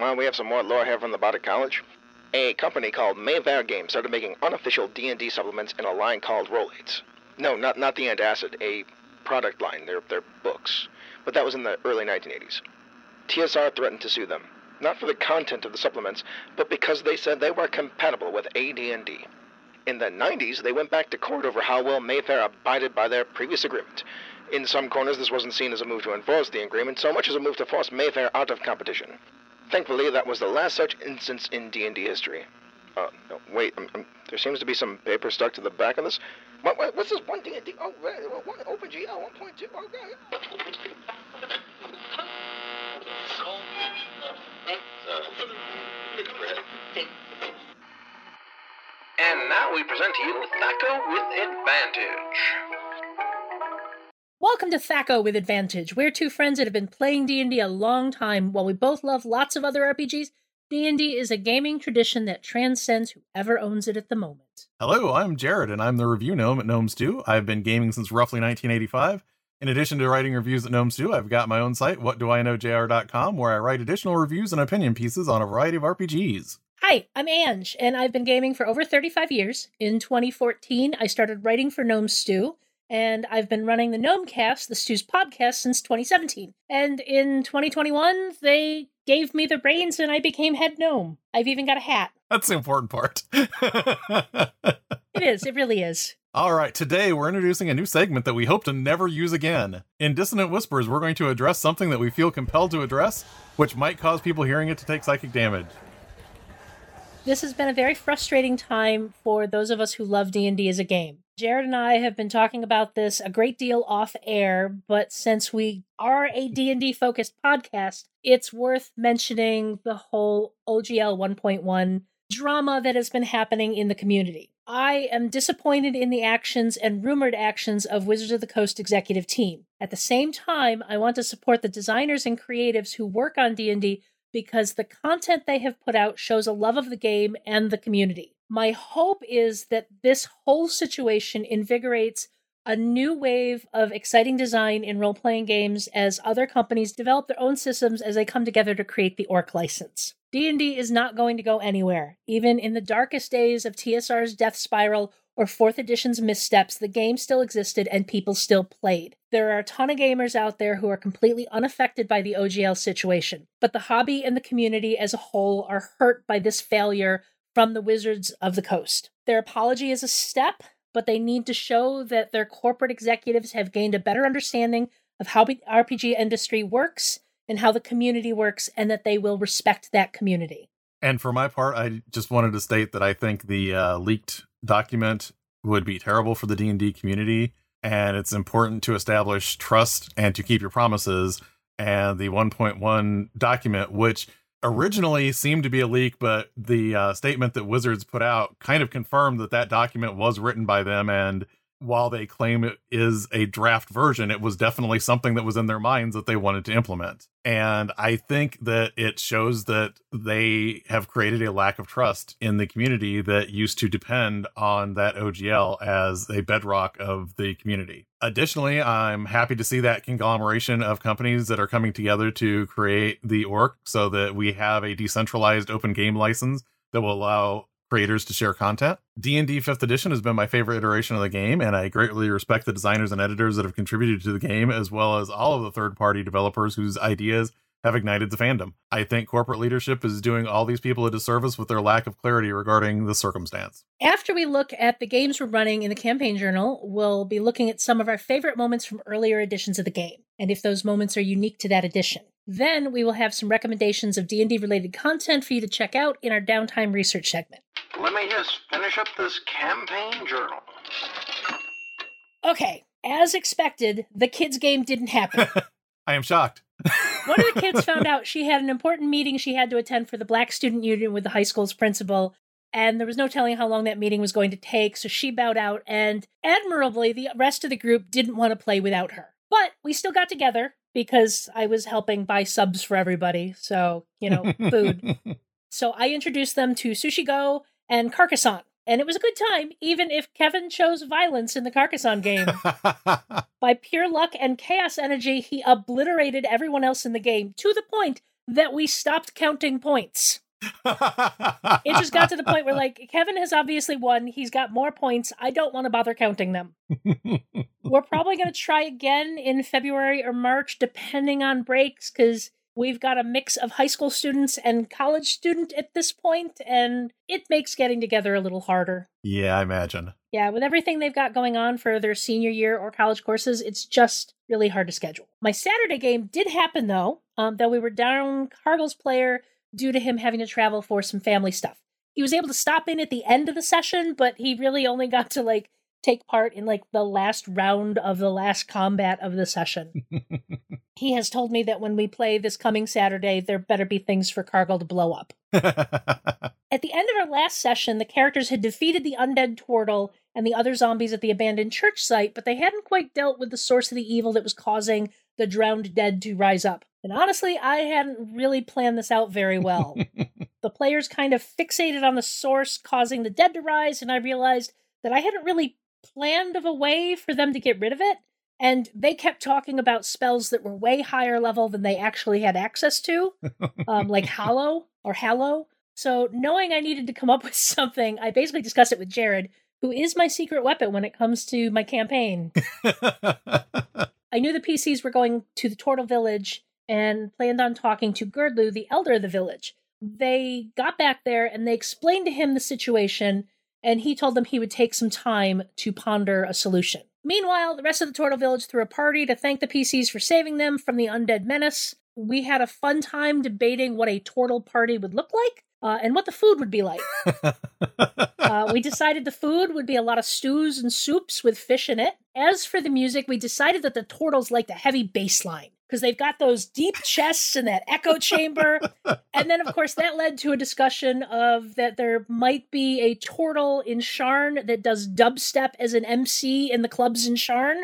Well, we have some more lore here from the Bardic College. A company called Mayfair Games started making unofficial D&D supplements in a line called Role Aids. No, not not the antacid, a product line. They're they're books. But that was in the early 1980s. TSR threatened to sue them, not for the content of the supplements, but because they said they were compatible with AD&D. In the 90s, they went back to court over how well Mayfair abided by their previous agreement. In some corners, this wasn't seen as a move to enforce the agreement so much as a move to force Mayfair out of competition. Thankfully, that was the last such instance in D&D history. Uh, no, wait, um, um, there seems to be some paper stuck to the back of this. What, what, what's this? One D&D? Oh, one, open GL 1.2. Okay. And now we present to you THAC0 with Advantage. Welcome to THAC0 with Advantage. We're two friends that have been playing D&D a long time. While we both love lots of other RPGs, D&D is a gaming tradition that transcends whoever owns it at the moment. Hello, I'm Jared, and I'm the review gnome at Gnome Stew. I've been gaming since roughly 1985. In addition to writing reviews at Gnome Stew, I've got my own site, whatdoiknowjr.com, where I write additional reviews and opinion pieces on a variety of RPGs. Hi, I'm Ang, and I've been gaming for over 35 years. In 2014, I started writing for Gnome Stew, and I've been running the Gnomecast, the Stew's podcast, since 2017. And in 2021, they gave me the reins and I became head gnome. I've even got a hat. That's the important part. It is, it really is. All right, today we're introducing a new segment that we hope to never use again. In Dissonant Whispers, we're going to address something that we feel compelled to address, which might cause people hearing it to take psychic damage. This has been a very frustrating time for those of us who love D&D as a game. Jared and I have been talking about this a great deal off air, but since we are a D&D focused podcast, it's worth mentioning the whole OGL 1.1 drama that has been happening in the community. I am disappointed in the actions and rumored actions of Wizards of the Coast executive team. At the same time, I want to support the designers and creatives who work on D&D because the content they have put out shows a love of the game and the community. My hope is that this whole situation invigorates a new wave of exciting design in role playing games as other companies develop their own systems as they come together to create the Orc license. D&D is not going to go anywhere. Even in the darkest days of TSR's death spiral or 4th edition's missteps, the game still existed and people still played. There are a ton of gamers out there who are completely unaffected by the OGL situation, but the hobby and the community as a whole are hurt by this failure from the Wizards of the Coast. Their apology is a step, but they need to show that their corporate executives have gained a better understanding of how the RPG industry works and how the community works and that they will respect that community. And for my part, I just wanted to state that I think the uh, leaked document would be terrible for the D&D community and it's important to establish trust and to keep your promises. And the 1.1 document which originally seemed to be a leak but the uh, statement that wizards put out kind of confirmed that that document was written by them and while they claim it is a draft version, it was definitely something that was in their minds that they wanted to implement. And I think that it shows that they have created a lack of trust in the community that used to depend on that OGL as a bedrock of the community. Additionally, I'm happy to see that conglomeration of companies that are coming together to create the orc so that we have a decentralized open game license that will allow creators to share content. D&D 5th edition has been my favorite iteration of the game and I greatly respect the designers and editors that have contributed to the game as well as all of the third-party developers whose ideas have ignited the fandom. I think corporate leadership is doing all these people a disservice with their lack of clarity regarding the circumstance. After we look at the games we're running in the campaign journal, we'll be looking at some of our favorite moments from earlier editions of the game and if those moments are unique to that edition. Then we will have some recommendations of D&D related content for you to check out in our downtime research segment. Let me just finish up this campaign journal. Okay, as expected, the kids game didn't happen. I am shocked. One of the kids found out she had an important meeting she had to attend for the Black Student Union with the high school's principal, and there was no telling how long that meeting was going to take, so she bowed out, and admirably, the rest of the group didn't want to play without her. But we still got together because I was helping buy subs for everybody, so, you know, food. so I introduced them to Sushi Go and Carcassonne. And it was a good time, even if Kevin chose violence in the Carcassonne game. By pure luck and chaos energy, he obliterated everyone else in the game to the point that we stopped counting points. It just got to the point where, like, Kevin has obviously won. He's got more points. I don't want to bother counting them. We're probably going to try again in February or March, depending on breaks, because we've got a mix of high school students and college student at this point, and it makes getting together a little harder. yeah, I imagine. Yeah, with everything they've got going on for their senior year or college courses, it's just really hard to schedule. My Saturday game did happen though, um, though we were down Cargill's player due to him having to travel for some family stuff. He was able to stop in at the end of the session, but he really only got to like take part in like the last round of the last combat of the session. he has told me that when we play this coming Saturday, there better be things for Cargill to blow up. At the end of our last session, the characters had defeated the undead turtle and the other zombies at the abandoned church site, but they hadn't quite dealt with the source of the evil that was causing the drowned dead to rise up. And honestly, I hadn't really planned this out very well. the players kind of fixated on the source causing the dead to rise, and I realized that I hadn't really planned of a way for them to get rid of it. And they kept talking about spells that were way higher level than they actually had access to, um, like Hollow or Hallow. So, knowing I needed to come up with something, I basically discussed it with Jared, who is my secret weapon when it comes to my campaign. I knew the PCs were going to the Turtle Village and planned on talking to Girdlu, the elder of the village. They got back there and they explained to him the situation, and he told them he would take some time to ponder a solution. Meanwhile, the rest of the Turtle Village threw a party to thank the PCs for saving them from the undead menace. We had a fun time debating what a turtle party would look like uh, and what the food would be like. Uh, we decided the food would be a lot of stews and soups with fish in it. As for the music, we decided that the turtles liked a heavy bass line because they've got those deep chests and that echo chamber. And then, of course, that led to a discussion of that there might be a turtle in Sharn that does dubstep as an MC in the clubs in Sharn.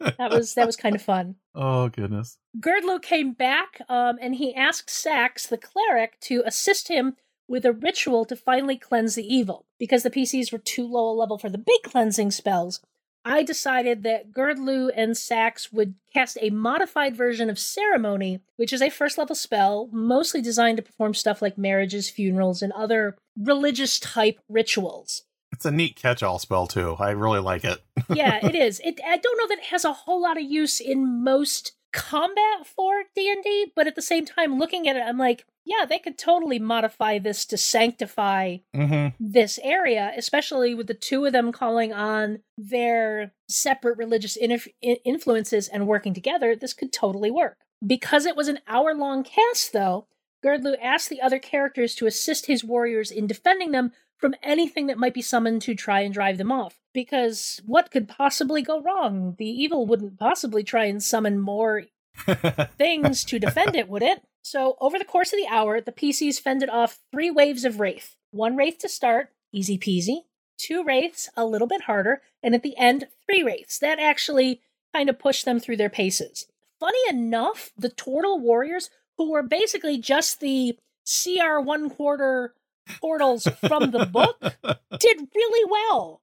That was that was kind of fun. oh goodness. Girdlu came back um, and he asked Sax, the cleric, to assist him with a ritual to finally cleanse the evil. Because the PCs were too low a level for the big cleansing spells, I decided that Girdlu and Sax would cast a modified version of Ceremony, which is a first level spell mostly designed to perform stuff like marriages, funerals, and other religious type rituals. It's a neat catch-all spell too. I really like it. yeah, it is. It I don't know that it has a whole lot of use in most combat for D&D, but at the same time looking at it I'm like, yeah, they could totally modify this to sanctify hmm this area, especially with the two of them calling on their separate religious inif- in- influences and working together. This could totally work. Because it was an hour long cast, though, Girdlu asked the other characters to assist his warriors in defending them from anything that might be summoned to try and drive them off. Because what could possibly go wrong? The evil wouldn't possibly try and summon more things to defend it, would it? So, over the course of the hour, the PCs fended off three waves of Wraith. One Wraith to start, easy peasy. Two Wraiths, a little bit harder. And at the end, three Wraiths. That actually kind of pushed them through their paces. Funny enough, the Turtle Warriors, who were basically just the CR one quarter tortles from the book, did really well.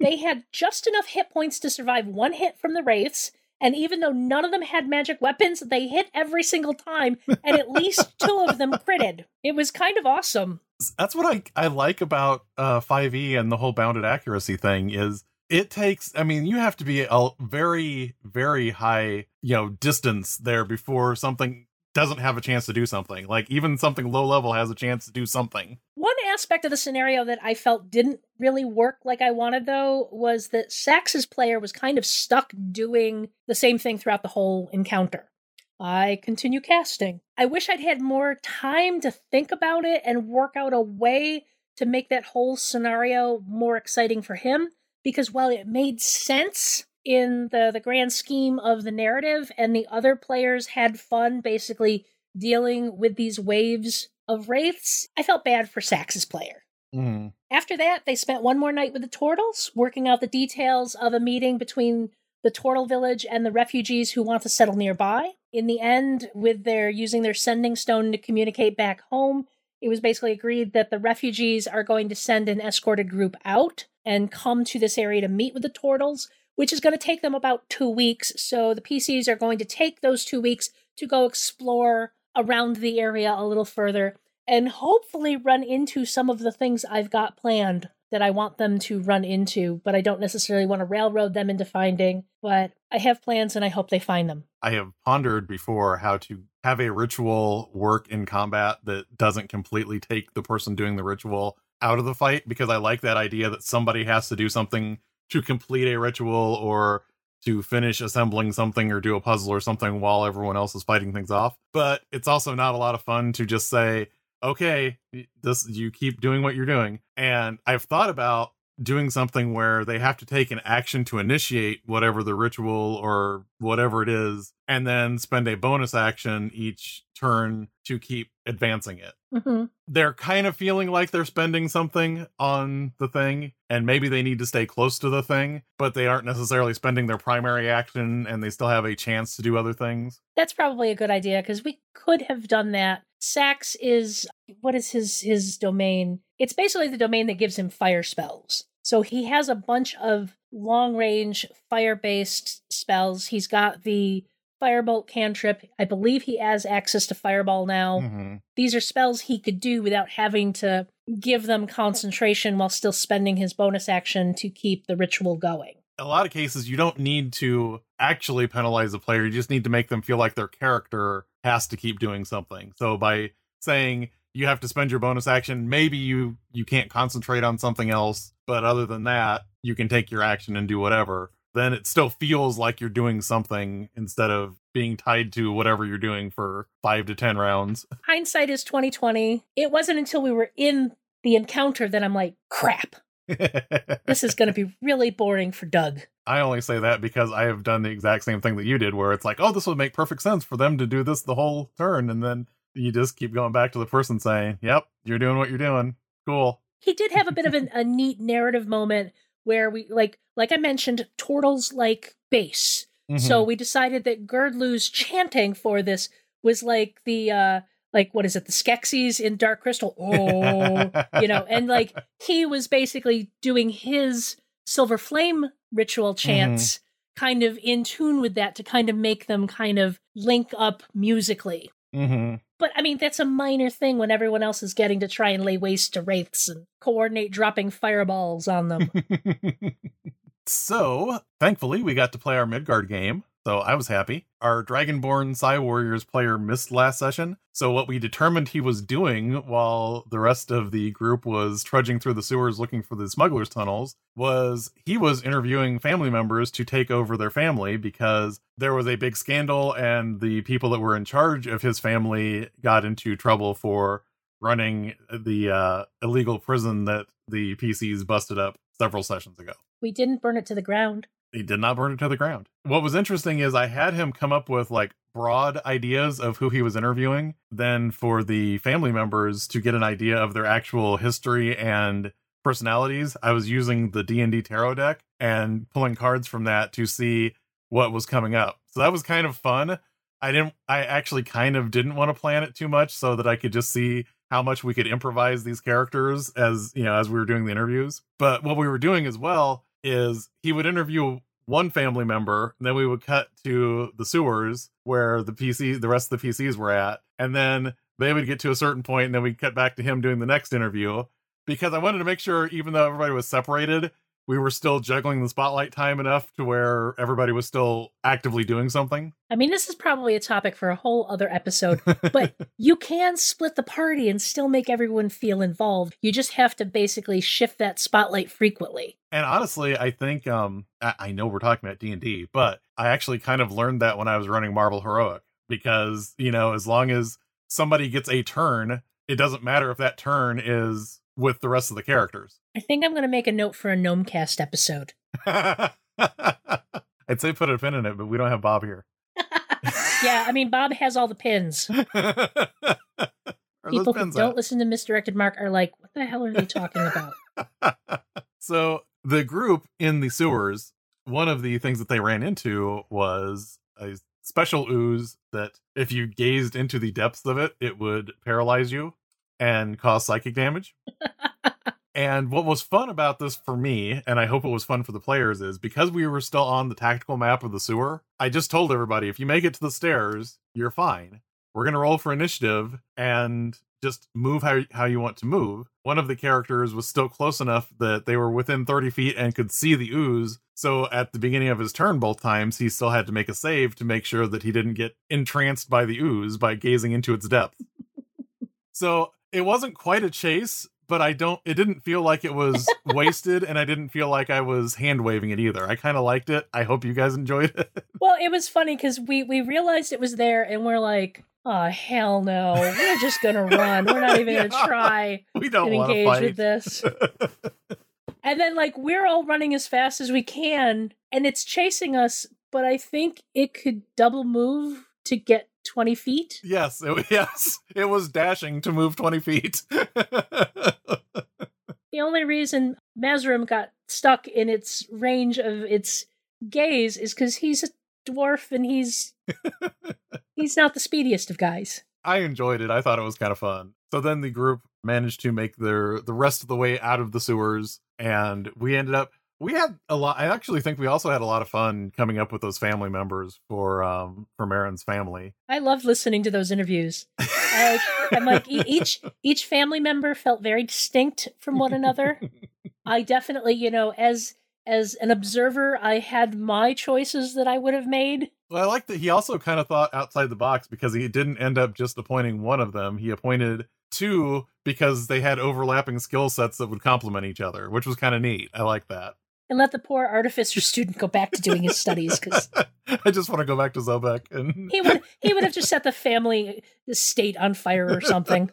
They had just enough hit points to survive one hit from the Wraiths, and even though none of them had magic weapons, they hit every single time, and at least two of them critted. It was kind of awesome. That's what I I like about uh 5e and the whole bounded accuracy thing is it takes I mean you have to be a very very high, you know, distance there before something doesn't have a chance to do something. Like even something low level has a chance to do something. One aspect of the scenario that I felt didn't really work like I wanted, though, was that Sax's player was kind of stuck doing the same thing throughout the whole encounter. I continue casting. I wish I'd had more time to think about it and work out a way to make that whole scenario more exciting for him. Because while it made sense in the, the grand scheme of the narrative, and the other players had fun basically dealing with these waves of wraiths, I felt bad for Sax's player. Mm. After that, they spent one more night with the Turtles, working out the details of a meeting between the Turtle Village and the refugees who want to settle nearby. In the end, with their using their sending stone to communicate back home, it was basically agreed that the refugees are going to send an escorted group out and come to this area to meet with the Turtles, which is going to take them about two weeks. So the PCs are going to take those two weeks to go explore around the area a little further and hopefully run into some of the things I've got planned that I want them to run into, but I don't necessarily want to railroad them into finding. But I have plans and I hope they find them. I have pondered before how to have a ritual work in combat that doesn't completely take the person doing the ritual out of the fight because I like that idea that somebody has to do something to complete a ritual or to finish assembling something or do a puzzle or something while everyone else is fighting things off. But it's also not a lot of fun to just say, okay, this you keep doing what you're doing. And I've thought about doing something where they have to take an action to initiate whatever the ritual or whatever it is, and then spend a bonus action each turn to keep advancing it. Mm-hmm. They're kind of feeling like they're spending something on the thing, and maybe they need to stay close to the thing, but they aren't necessarily spending their primary action and they still have a chance to do other things. That's probably a good idea because we could have done that. Sax is what is his his domain? It's basically the domain that gives him fire spells. So he has a bunch of long range fire based spells. He's got the Firebolt cantrip. I believe he has access to Fireball now. Mm-hmm. These are spells he could do without having to give them concentration while still spending his bonus action to keep the ritual going. A lot of cases, you don't need to actually penalize a player. You just need to make them feel like their character has to keep doing something. So by saying you have to spend your bonus action, maybe you you can't concentrate on something else, but other than that, you can take your action and do whatever then it still feels like you're doing something instead of being tied to whatever you're doing for five to ten rounds. Hindsight is twenty twenty. It wasn't until we were in the encounter that I'm like, crap. this is going to be really boring for Doug. I only say that because I have done the exact same thing that you did, where it's like, oh, this would make perfect sense for them to do this the whole turn. And then you just keep going back to the person saying, yep, you're doing what you're doing. Cool. He did have a bit of an, a neat narrative moment where we like like I mentioned, turtles like bass. Mm-hmm. So we decided that Girdlu's chanting for this was like the uh like what is it, the Skeksis in Dark Crystal. Oh you know, and like he was basically doing his silver flame ritual mm-hmm. chants mm-hmm. kind of in tune with that to kind of make them kind of link up musically. Mm-hmm. But I mean, that's a minor thing when everyone else is getting to try and lay waste to wraiths and coordinate dropping fireballs on them. so, thankfully, we got to play our Midgard game. So I was happy. Our Dragonborn Psi Warriors player missed last session. So what we determined he was doing while the rest of the group was trudging through the sewers looking for the smugglers' tunnels was he was interviewing family members to take over their family because there was a big scandal and the people that were in charge of his family got into trouble for running the uh, illegal prison that the PCs busted up several sessions ago. We didn't burn it to the ground he did not burn it to the ground. What was interesting is I had him come up with like broad ideas of who he was interviewing. Then for the family members to get an idea of their actual history and personalities, I was using the D&D tarot deck and pulling cards from that to see what was coming up. So that was kind of fun. I didn't I actually kind of didn't want to plan it too much so that I could just see how much we could improvise these characters as, you know, as we were doing the interviews. But what we were doing as well is he would interview one family member, then we would cut to the sewers where the PC, the rest of the PCs were at, and then they would get to a certain point, and then we cut back to him doing the next interview. Because I wanted to make sure, even though everybody was separated, we were still juggling the spotlight time enough to where everybody was still actively doing something. I mean, this is probably a topic for a whole other episode, but you can split the party and still make everyone feel involved. You just have to basically shift that spotlight frequently. And honestly, I think um I, I know we're talking about D&D, but I actually kind of learned that when I was running Marvel Heroic because, you know, as long as somebody gets a turn, it doesn't matter if that turn is with the rest of the characters. I think I'm going to make a note for a Gnomecast episode. I'd say put a pin in it, but we don't have Bob here. yeah, I mean, Bob has all the pins. People who don't at? listen to Misdirected Mark are like, what the hell are they talking about? so, the group in the sewers, one of the things that they ran into was a special ooze that if you gazed into the depths of it, it would paralyze you and cause psychic damage. and what was fun about this for me, and I hope it was fun for the players, is because we were still on the tactical map of the sewer, I just told everybody if you make it to the stairs, you're fine. we're going to roll for initiative and just move how, how you want to move. One of the characters was still close enough that they were within 30 feet and could see the ooze. So at the beginning of his turn, both times, he still had to make a save to make sure that he didn't get entranced by the ooze by gazing into its depth. so it wasn't quite a chase, but I don't, it didn't feel like it was wasted and I didn't feel like I was hand waving it either. I kind of liked it. I hope you guys enjoyed it. Well, it was funny because we, we realized it was there and we're like, oh hell no we're just gonna run we're not even Yeah. gonna try we don't to engage fight. with this and then like we're all running as fast as we can and it's chasing us but i think it could double move to get 20 feet Yes, it, yes, it was dashing to move 20 feet. the only reason Mazarim got stuck in its range of its gaze is because he's a dwarf and he's he's not the speediest of guys I enjoyed it. I thought it was kind of fun. So then the group managed to make their the rest of the way out of the sewers, and we ended up. We had a lot. I actually think we also had a lot of fun coming up with those family members for um for Marin's family. I loved listening to those interviews. I, I'm like each each family member felt very distinct from one another. I definitely, you know, as as an observer, I had my choices that I would have made. Well, I like that he also kind of thought outside the box because he didn't end up just appointing one of them. He appointed two because they had overlapping skill sets that would complement each other, which was kind of neat. I like that. And let the poor artificer student go back to doing his studies because I just want to go back to Zobek and he would he would have just set the family estate on fire or something.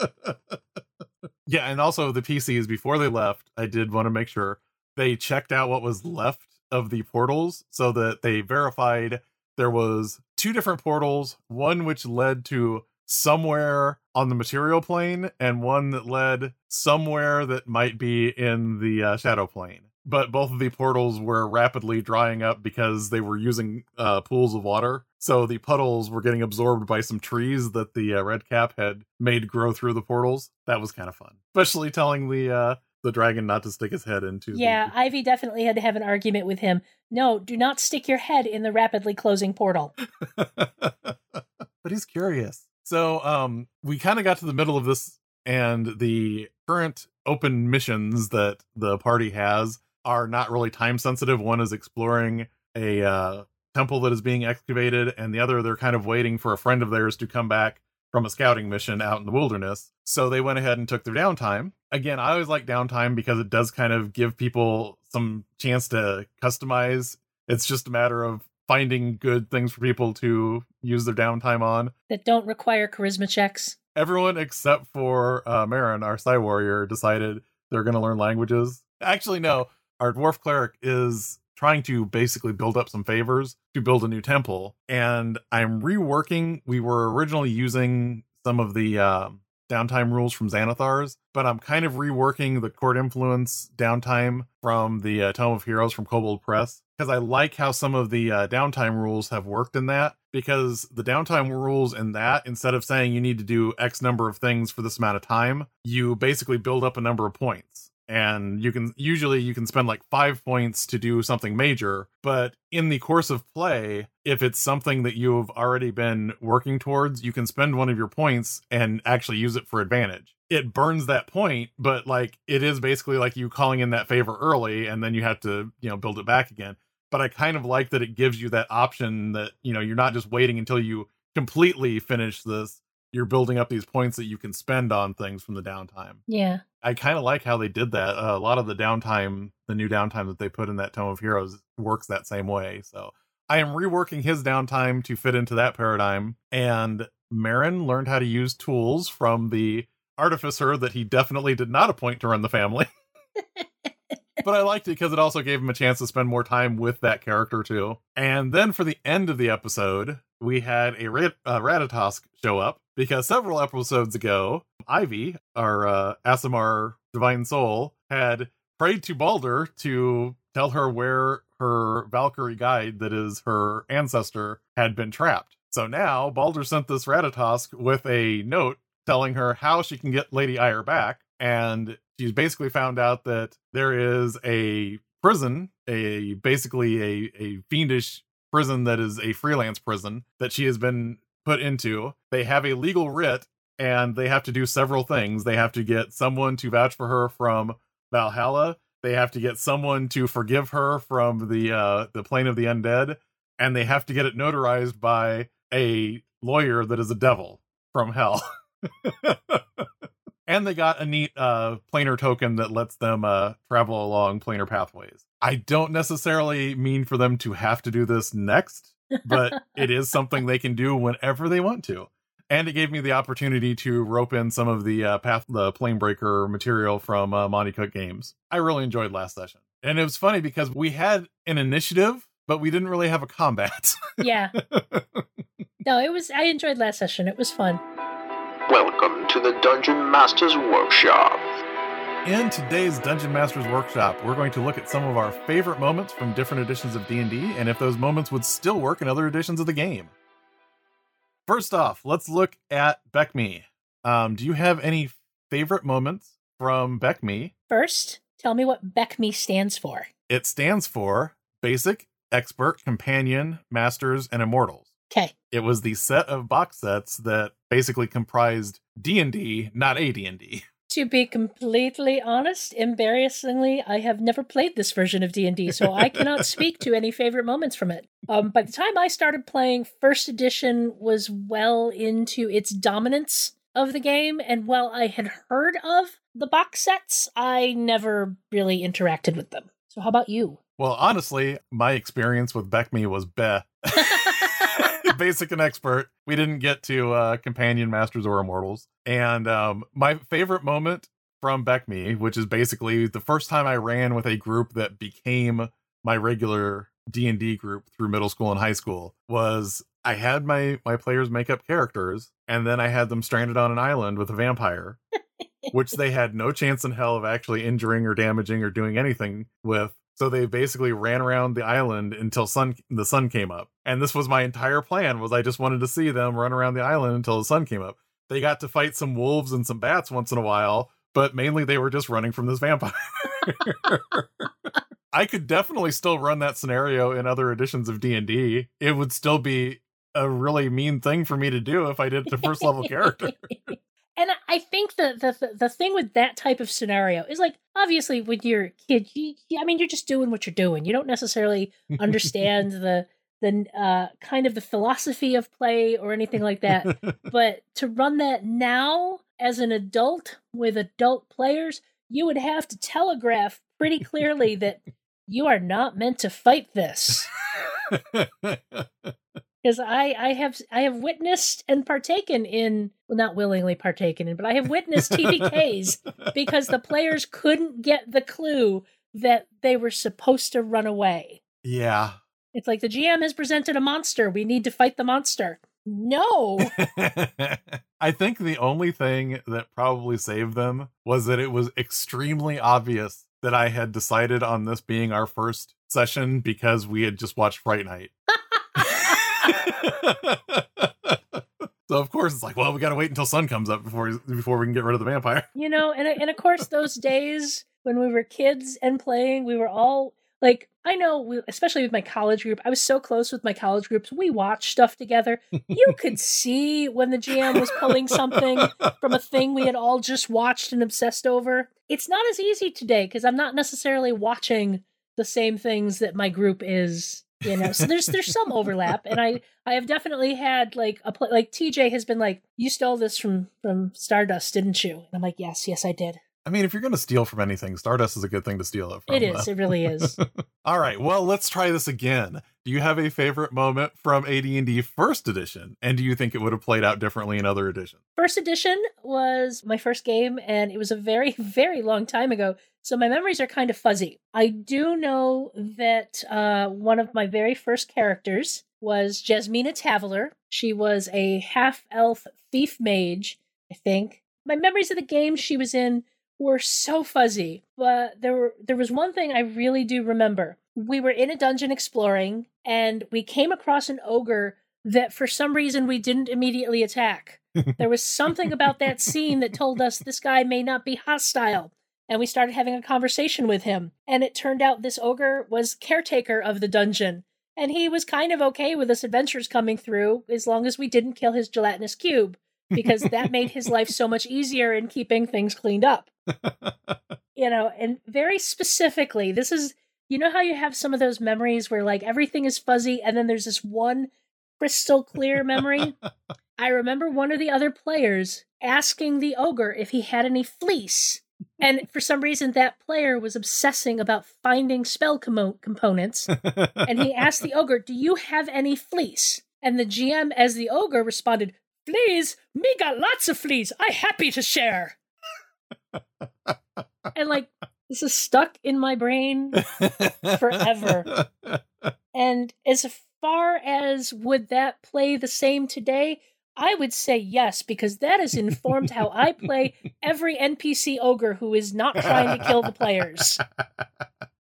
yeah, and also the PCs before they left, I did want to make sure they checked out what was left of the portals so that they verified there was two different portals, one which led to somewhere on the material plane and one that led somewhere that might be in the uh, shadow plane. But both of the portals were rapidly drying up because they were using uh, pools of water. So the puddles were getting absorbed by some trees that the uh, red cap had made grow through the portals. That was kind of fun, especially telling the uh, the dragon not to stick his head into. the- Yeah, Ivy definitely had to have an argument with him. No, do not stick your head in the rapidly closing portal. but he's curious. So um we kind of got to the middle of this and the current open missions that the party has are not really time sensitive. One is exploring a uh temple that is being excavated and the other they're kind of waiting for a friend of theirs to come back from a scouting mission out in the wilderness. So they went ahead and took their downtime. Again, I always like downtime because it does kind of give people some chance to customize. It's just a matter of finding good things for people to use their downtime on. That don't require charisma checks. Everyone except for uh, Marin, our Psi Warrior, decided they're going to learn languages. Actually, no. Our Dwarf Cleric is trying to basically build up some favors to build a new temple. And I'm reworking. We were originally using some of the um, downtime rules from Xanathar's, but I'm kind of reworking the court influence downtime from the uh, Tome of Heroes from Kobold Press because I like how some of the uh, downtime rules have worked in that. Because the downtime rules in that, instead of saying you need to do X number of things for this amount of time, you basically build up a number of points. And you can usually you can spend like five points to do something major, but in the course of play, if it's something that you've already been working towards, you can spend one of your points and actually use it for advantage. It burns that point, but like it is basically like you calling in that favor early and then you have to, you know, build it back again but I kind of like that it gives you that option that you know you're not just waiting until you completely finish this. You're building up these points that you can spend on things from the downtime. Yeah. I kind of like how they did that. Uh, a lot of the downtime, the new downtime that they put in that Tome of Heroes, works that same way. So I am reworking his downtime to fit into that paradigm. And Marin learned how to use tools from the artificer that he definitely did not appoint to run the family. but I liked it because it also gave him a chance to spend more time with that character too. And then for the end of the episode, we had a Rat- uh, Ratatosk show up because several episodes ago, Ivy, our uh, Aasimar divine soul, had prayed to Balder to tell her where her Valkyrie guide, that is her ancestor, had been trapped. So now Balder sent this Ratatosk with a note telling her how she can get Lady Ire back. And she's basically found out that there is a prison, a basically a, a fiendish prison that is a freelance prison that she has been put into. They have a legal writ and they have to do several things. They have to get someone to vouch for her from Valhalla. They have to get someone to forgive her from the uh, the plane of the undead, and they have to get it notarized by a lawyer that is a devil from hell. and they got a neat uh, planar token that lets them uh, travel along planar pathways. I don't necessarily mean for them to have to do this next, but it is something they can do whenever they want to. And it gave me the opportunity to rope in some of the uh, path, the plane breaker material from uh, Monte Cook Games. I really enjoyed last session, and it was funny because we had an initiative, but we didn't really have a combat. yeah. No, it was. I enjoyed last session. It was fun. Welcome to the Dungeon Master's Workshop. In today's Dungeon Masters Workshop, we're going to look at some of our favorite moments from different editions of D&D and if those moments would still work in other editions of the game. First off, let's look at BECMI. Um, do you have any favorite moments from BECMI? First, tell me what BECMI stands for. It stands for Basic, Expert, Companion, Masters, and Immortals. Okay. It was the set of box sets that basically comprised D&D, not AD&D. To be completely honest, embarrassingly, I have never played this version of D&D, so I cannot speak to any favorite moments from it. Um, by the time I started playing, first edition was well into its dominance of the game, and while I had heard of the box sets, I never really interacted with them. So how about you? Well, honestly, my experience with BECMI was beh. basic and expert. We didn't get to uh, companion masters or immortals. And um, my favorite moment from BECMI, which is basically the first time I ran with a group that became my regular D&D group through middle school and high school, was I had my my players make up characters and then I had them stranded on an island with a vampire. which they had no chance in hell of actually injuring or damaging or doing anything with so they basically ran around the island until sun the sun came up. And this was my entire plan was I just wanted to see them run around the island until the sun came up. They got to fight some wolves and some bats once in a while, but mainly they were just running from this vampire. I could definitely still run that scenario in other editions of D&D. It would still be a really mean thing for me to do if I did it to first level character and I think the, the the thing with that type of scenario is like obviously with your kid, you, I mean you're just doing what you're doing. You don't necessarily understand the the uh, kind of the philosophy of play or anything like that. but to run that now as an adult with adult players, you would have to telegraph pretty clearly that you are not meant to fight this because I I have I have witnessed and partaken in well not willingly partaken in but I have witnessed TPKs because the players couldn't get the clue that they were supposed to run away. Yeah. It's like the GM has presented a monster. We need to fight the monster. No. I think the only thing that probably saved them was that it was extremely obvious that I had decided on this being our first session because we had just watched Fright Night. so of course it's like, well, we got to wait until sun comes up before before we can get rid of the vampire. You know, and and of course those days when we were kids and playing, we were all like I know, we, especially with my college group, I was so close with my college groups. We watched stuff together. You could see when the GM was pulling something from a thing we had all just watched and obsessed over. It's not as easy today because I'm not necessarily watching the same things that my group is you know so there's there's some overlap and i i have definitely had like a pl- like tj has been like you stole this from from stardust didn't you and i'm like yes yes i did I mean, if you're going to steal from anything, Stardust is a good thing to steal it from. It is. It really is. All right. Well, let's try this again. Do you have a favorite moment from AD&D First Edition, and do you think it would have played out differently in other editions? First Edition was my first game, and it was a very, very long time ago. So my memories are kind of fuzzy. I do know that uh, one of my very first characters was Jasmina Tavaler. She was a half elf thief mage, I think. My memories of the game she was in were so fuzzy, but there were there was one thing I really do remember. We were in a dungeon exploring and we came across an ogre that for some reason we didn't immediately attack. there was something about that scene that told us this guy may not be hostile. And we started having a conversation with him. And it turned out this ogre was caretaker of the dungeon. And he was kind of okay with us adventures coming through as long as we didn't kill his gelatinous cube, because that made his life so much easier in keeping things cleaned up. You know, and very specifically, this is, you know, how you have some of those memories where like everything is fuzzy and then there's this one crystal clear memory? I remember one of the other players asking the ogre if he had any fleece. And for some reason, that player was obsessing about finding spell com- components. And he asked the ogre, Do you have any fleece? And the GM, as the ogre, responded, Fleas? Me got lots of fleas. I happy to share. and like, this is stuck in my brain forever. And as far as would that play the same today, I would say yes, because that has informed how I play every NPC ogre who is not trying to kill the players.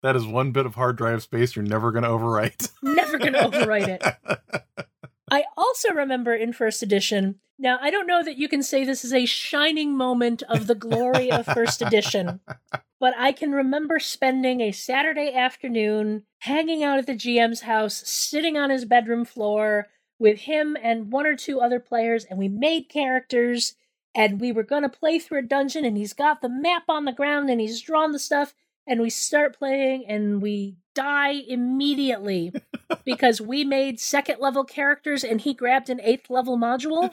That is one bit of hard drive space you're never going to overwrite. Never going to overwrite it. I also remember in first edition. Now, I don't know that you can say this is a shining moment of the glory of first edition, but I can remember spending a Saturday afternoon hanging out at the GM's house, sitting on his bedroom floor with him and one or two other players, and we made characters. And we were going to play through a dungeon, and he's got the map on the ground and he's drawn the stuff. And we start playing, and we die immediately because we made second level characters and he grabbed an eighth level module.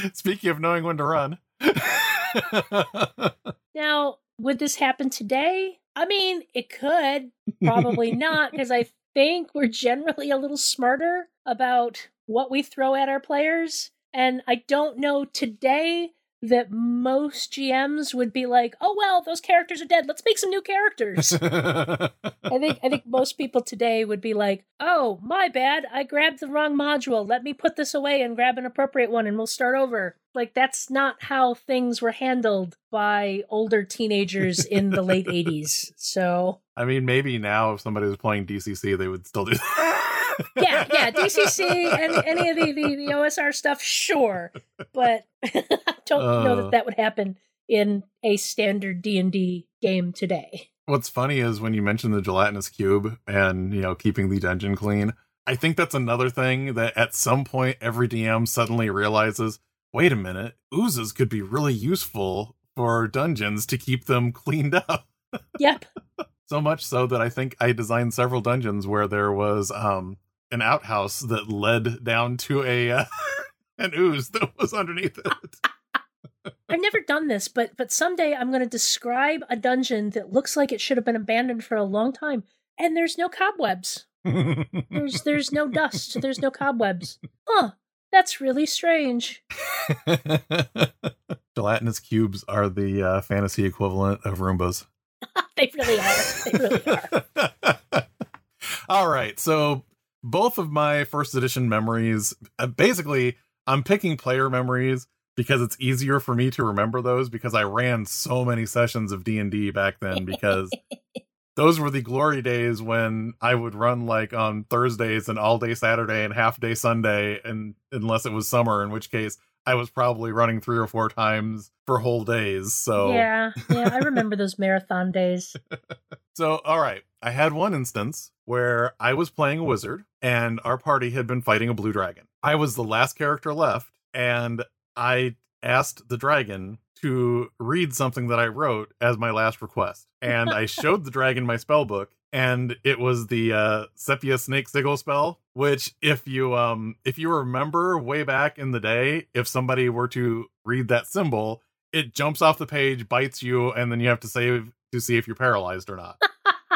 Speaking of knowing when to run. now, would this happen today? I mean, it could. Probably not, because I think we're generally a little smarter about what we throw at our players. And I don't know today that most GMs would be like, "Oh well, those characters are dead. Let's make some new characters." I think I think most people today would be like, "Oh, my bad. I grabbed the wrong module. Let me put this away and grab an appropriate one and we'll start over." Like that's not how things were handled by older teenagers in the late 80s. So, I mean, maybe now if somebody was playing DCC, they would still do that. yeah, yeah, DCC and any of the, the, the OSR stuff, sure, but I don't uh, know that Uh. that would happen in a standard D and D game today. What's funny is when you mention the gelatinous cube and you know keeping the dungeon clean. I think that's another thing that at some point every DM suddenly realizes. Wait a minute, oozes could be really useful for dungeons to keep them cleaned up. Yep. so much so that I think I designed several dungeons where there was um an outhouse that led down to a uh, an ooze that was underneath it. I've never done this, but but someday I'm going to describe a dungeon that looks like it should have been abandoned for a long time, and there's no cobwebs. There's there's no dust. There's no cobwebs. Huh? That's really strange. Gelatinous cubes are the uh, fantasy equivalent of Roombas. they really are. They really are. All right, so both of my first edition memories, uh, basically, I'm picking player memories because it's easier for me to remember those because I ran so many sessions of D&D back then because those were the glory days when I would run like on Thursdays and all day Saturday and half day Sunday and unless it was summer in which case I was probably running 3 or 4 times for whole days. So Yeah, yeah. I remember those marathon days. So, all right, I had one instance where I was playing a wizard and our party had been fighting a blue dragon. I was the last character left and I asked the dragon to read something that I wrote as my last request. And I showed the dragon my spell book and it was the uh Sepia Snake Sigil spell, which if you um if you remember way back in the day, if somebody were to read that symbol, it jumps off the page, bites you, and then you have to save to see if you're paralyzed or not.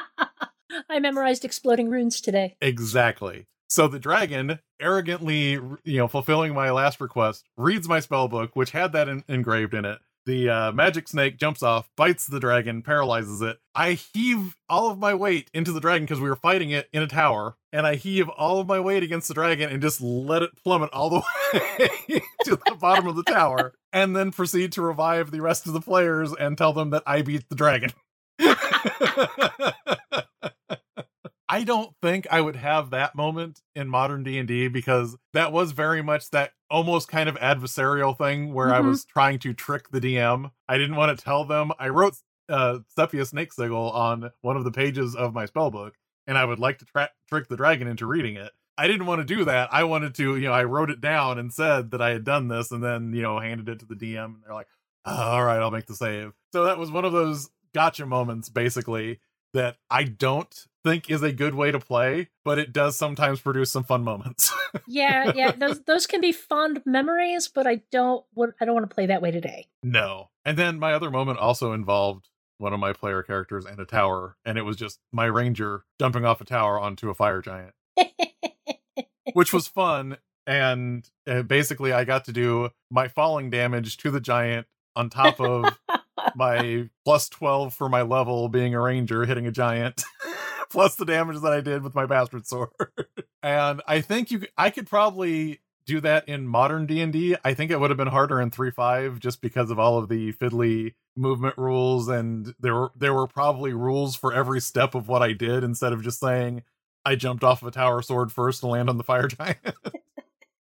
I memorized exploding runes today. exactly. So the dragon, arrogantly, you know, fulfilling my last request, reads my spell book, which had that en- engraved in it. The uh, magic snake jumps off, bites the dragon, paralyzes it. I heave all of my weight into the dragon because we were fighting it in a tower, and I heave all of my weight against the dragon and just let it plummet all the way to the bottom of the tower, and then proceed to revive the rest of the players and tell them that I beat the dragon. I don't think I would have that moment in modern D&D because that was very much that almost kind of adversarial thing where I Mhm. was trying to trick the DM. I didn't want to tell them. I wrote uh, Sepia Snake Sigil on one of the pages of my spell book, and I would like to tra- trick the dragon into reading it. I didn't want to do that. I wanted to, you know, I wrote it down and said that I had done this, and then you know handed it to the DM, and they're like, oh, "All right, I'll make the save." So that was one of those gotcha moments, basically, that I don't think is a good way to play, but it does sometimes produce some fun moments. yeah, yeah, those those can be fond memories, but I don't want I don't want to play that way today. no. And then my other moment also involved one of my player characters and a tower, and it was just my ranger jumping off a tower onto a fire giant, which was fun. And uh, basically, I got to do my falling damage to the giant on top of my plus 12 for my level being a ranger hitting a giant plus the damage that i did with my bastard sword. And i think you i could probably do that in modern d&d i think it would have been harder in 3.5 just because of all of the fiddly movement rules and there were there were probably rules for every step of what i did instead of just saying i jumped off of a tower sword first to land on the fire giant.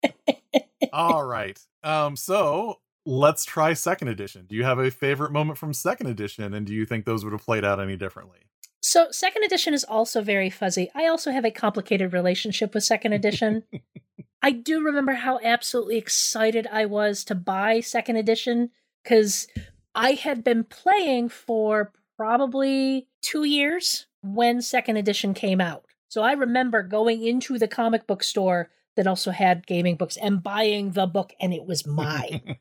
All right. Um so let's try second edition. Do you have a favorite moment from second edition, and do you think those would have played out any differently? So, second edition is also very fuzzy. I also have a complicated relationship with second edition. I do remember how absolutely excited I was to buy second edition because I had been playing for probably two years when second edition came out. So, I remember going into the comic book store that also had gaming books and buying the book, and it was mine.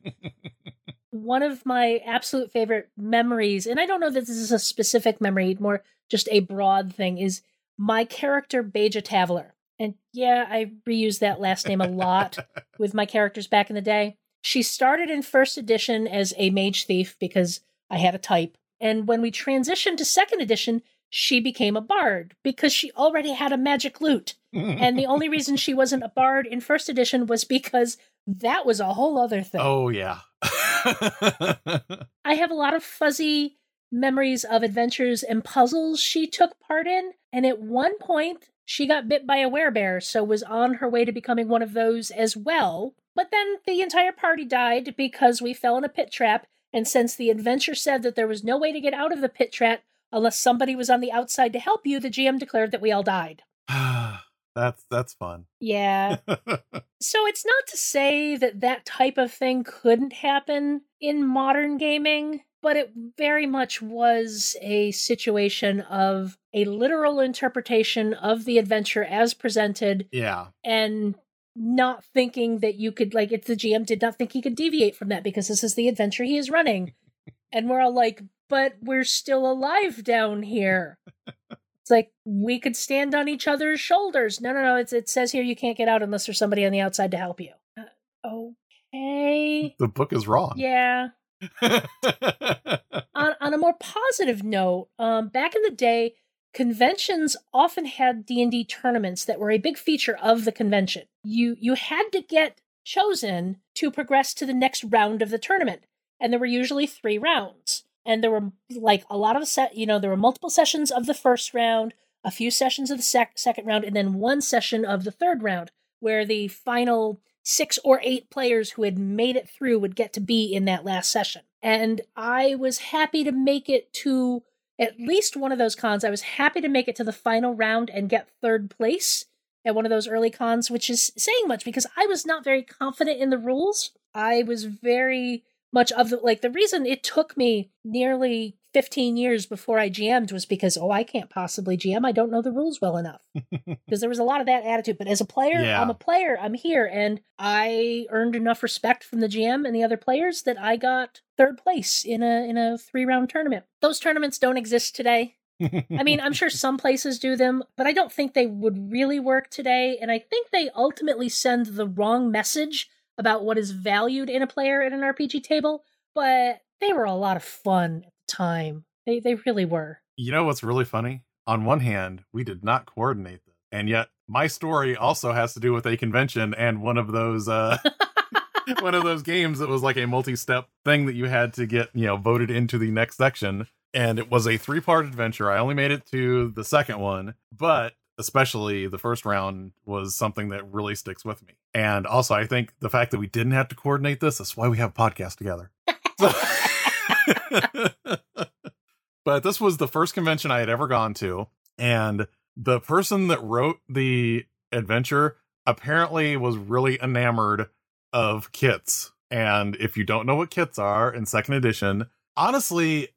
One of my absolute favorite memories, and I don't know that this is a specific memory, more just a broad thing, is my character Beja Tavler. And yeah, I reuse that last name a lot with my characters back in the day. She started in first edition as a mage thief because I had a type. And when we transitioned to second edition, she became a bard because she already had a magic lute. Mm. and the only reason she wasn't a bard in first edition was because that was a whole other thing. oh yeah. I have a lot of fuzzy memories of adventures and puzzles she took part in. And at one point, she got bit by a werebear, so was on her way to becoming one of those as well. But then the entire party died because we fell in a pit trap. And since the adventure said that there was no way to get out of the pit trap unless somebody was on the outside to help you, the GM declared that we all died. that's that's fun. Yeah. So it's not to say that that type of thing couldn't happen in modern gaming, but it very much was a situation of a literal interpretation of the adventure as presented yeah. and not thinking that you could like it's the GM did not think he could deviate from that because this is the adventure he is running. and we're all like, but we're still alive down here. It's like we could stand on each other's shoulders. No, no, no. It's, it says here you can't get out unless there's somebody on the outside to help you. Uh, okay. The book is wrong. Yeah. on, on a more positive note, um, back in the day, conventions often had D&D tournaments that were a big feature of the convention. You you had to get chosen to progress to the next round of the tournament, and there were usually 3 rounds. And there were like a lot of set, you know, there were multiple sessions of the first round, a few sessions of the sec- second round, and then one session of the third round where the final six or eight players who had made it through would get to be in that last session. And I was happy to make it to at least one of those cons. I was happy to make it to the final round and get third place at one of those early cons, which is saying much because I was not very confident in the rules. I was very much of the like the reason it took me nearly 15 years before I GM'd was because oh I can't possibly GM I don't know the rules well enough. Because there was a lot of that attitude. But as a player Yeah. I'm a player. I'm here. And I earned enough respect from the GM and the other players that I got third place in a in a 3 round tournament. Those tournaments don't exist today. I mean, I'm sure some places do them, but I don't think they would really work today. And I think they ultimately send the wrong message about what is valued in a player at an RPG table. But they were a lot of fun at the time. They they really were. you know what's really funny? On one hand, we did not coordinate this, and yet my story also has to do with a convention and one of those uh one of those games that was like a multi-step thing that you had to get, you know, voted into the next section. And it was a three-part adventure. I only made it to the second one, but especially the first round was something that really sticks with me. And also I think the fact that we didn't have to coordinate this is why we have a podcast together. So- but this was the first convention I had ever gone to, and the person that wrote the adventure apparently was really enamored of kits. And if you don't know what kits are in second edition, honestly,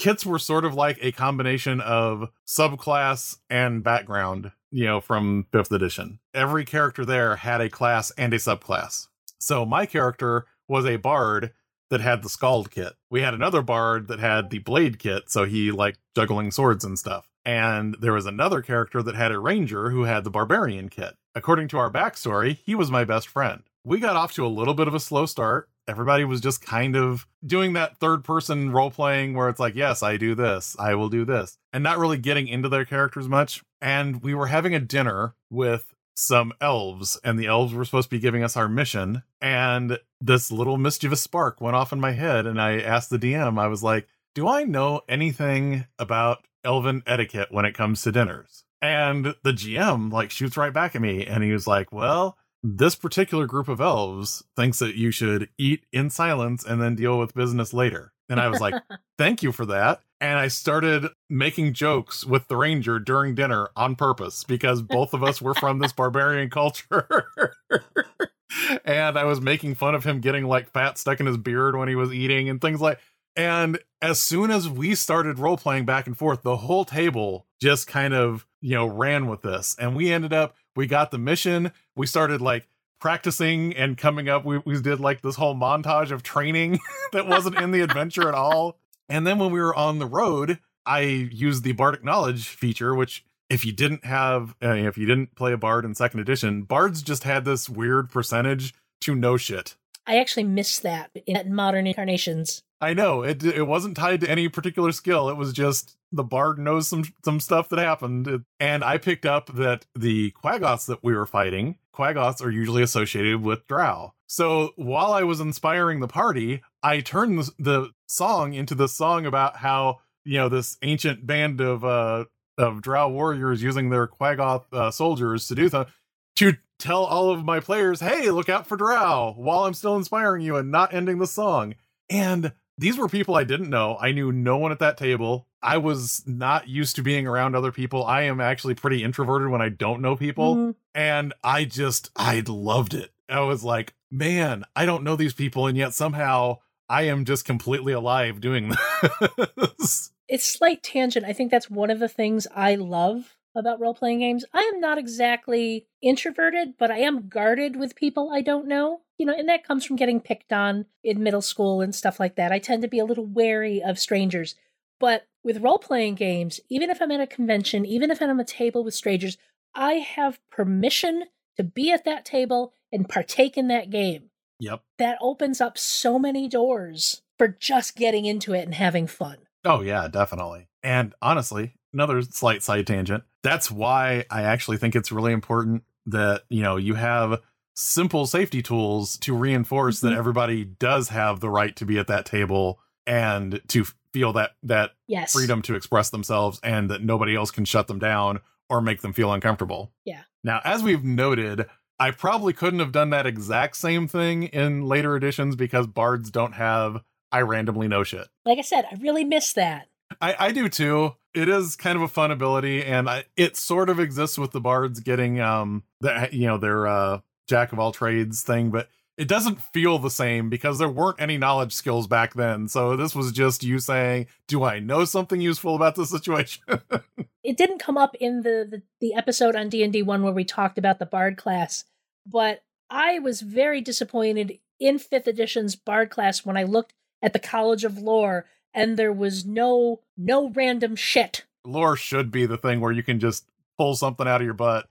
kits were sort of like a combination of subclass and background, you know, from fifth edition. Every character there had a class and a subclass. So my character was a bard that had the skald kit. We had another bard that had the blade kit, so he liked juggling swords and stuff. And there was another character that had a ranger who had the barbarian kit. According to our backstory, he was my best friend. We got off to a little bit of a slow start. Everybody was just kind of doing that third person role playing where it's like, yes, I do this, I will do this, and not really getting into their characters much. And we were having a dinner with some elves, and the elves were supposed to be giving us our mission. And this little mischievous spark went off in my head, and I asked the DM, I was like, Do I know anything about elven etiquette when it comes to dinners? And the GM like shoots right back at me, and he was like, Well, this particular group of elves thinks that you should eat in silence and then deal with business later. And I was like, thank you for that. And I started making jokes with the ranger during dinner on purpose because both of us were from this barbarian culture. and I was making fun of him getting like fat stuck in his beard when he was eating and things like and as soon as we started role playing back and forth, the whole table just kind of, you know, ran with this. And we ended up, we got the mission. We started like practicing and coming up. We, we did like this whole montage of training that wasn't in the adventure at all. And then when we were on the road, I used the Bardic Knowledge feature, which if you didn't have, uh, if you didn't play a Bard in second edition, Bards just had this weird percentage to know shit. I actually missed that in modern incarnations. I know it. It wasn't tied to any particular skill. It was just the bard knows some some stuff that happened, and I picked up that the Quaggoths that we were fighting, Quaggoths are usually associated with Drow. So while I was inspiring the party, I turned the, the song into the song about how you know this ancient band of uh of Drow warriors using their Quaggoth uh, soldiers to do that to tell all of my players, "Hey, look out for Drow!" While I'm still inspiring you and not ending the song. And these were people I didn't know. I knew no one at that table. I was not used to being around other people. I am actually pretty introverted when I don't know people. Mm-hmm. And I just, I loved it. I was like, man, I don't know these people. And yet somehow I am just completely alive doing this. It's slight tangent. I think that's one of the things I love about role playing games. I am not exactly introverted, but I am guarded with people I don't know. You know, and that comes from getting picked on in middle school and stuff like that. I tend to be a little wary of strangers. But with role playing games, even if I'm at a convention, even if I'm at a table with strangers, I have permission to be at that table and partake in that game. Yep. That opens up so many doors for just getting into it and having fun. Oh, yeah, definitely. And honestly, another slight side tangent. That's why I actually think it's really important that, you know, you have simple safety tools to reinforce mm-hmm. that everybody does have the right to be at that table and to feel that that yes. freedom to express themselves and that nobody else can shut them down or make them feel uncomfortable. Yeah. Now, as we've noted, I probably couldn't have done that exact same thing in later editions because bards don't have I randomly know shit. Like I said, I really miss that. I, I do too. It is kind of a fun ability, and I, it sort of exists with the bards getting um the you know their uh jack of all trades thing, but it doesn't feel the same because there weren't any knowledge skills back then. So this was just you saying, "Do I know something useful about the situation?" it didn't come up in the, the the episode on D and D one where we talked about the bard class, but I was very disappointed in fifth edition's bard class when I looked at the College of Lore and there was no no random shit. Lore should be the thing where you can just pull something out of your butt.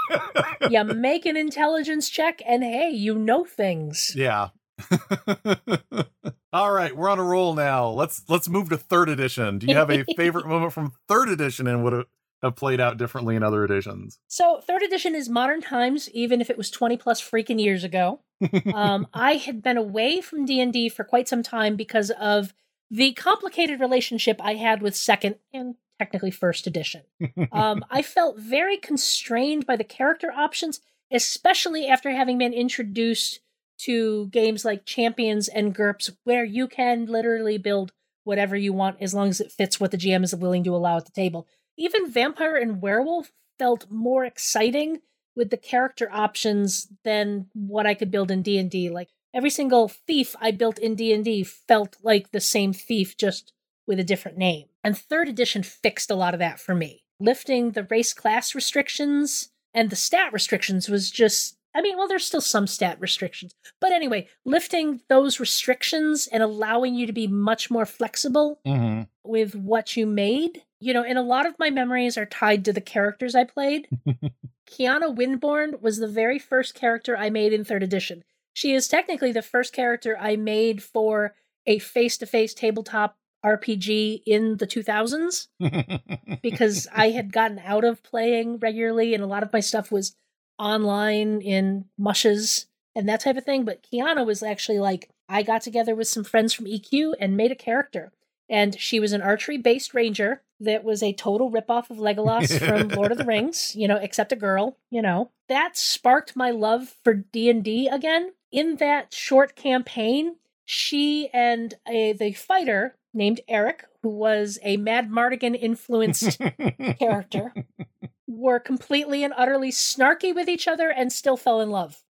you make an intelligence check and hey, you know things. Yeah. All right, we're on a roll now. Let's let's move to third edition. Do you have a favorite moment from third edition and would have played out differently in other editions? So third edition is modern times, even if it was 20 plus freaking years ago. um, I had been away from D&D for quite some time because of the complicated relationship I had with second and technically first edition. um, I felt very constrained by the character options, especially after having been introduced to games like Champions and GURPS, where you can literally build whatever you want as long as it fits what the GM is willing to allow at the table. Even vampire and werewolf felt more exciting with the character options than what I could build in D&D. Like every single thief I built in D&D felt like the same thief just with a different name. And 3rd edition fixed a lot of that for me. Lifting the race class restrictions and the stat restrictions was just I mean, well, there's still some stat restrictions. But anyway, lifting those restrictions and allowing you to be much more flexible Mm-hmm. with what you made. You know, and a lot of my memories are tied to the characters I played. Kiana Winborn was the very first character I made in third edition. She is technically the first character I made for a face to face tabletop RPG in the 2000s because I had gotten out of playing regularly and a lot of my stuff was online in mushes and that type of thing. But Kiana was actually like, I got together with some friends from EQ and made a character. And she was an archery based ranger that was a total ripoff of Legolas from Lord of the Rings, you know, except a girl, you know. That sparked my love for D&D again. In that short campaign, she and a the fighter named Eric, who was a Madmartigan influenced character, were completely and utterly snarky with each other and still fell in love.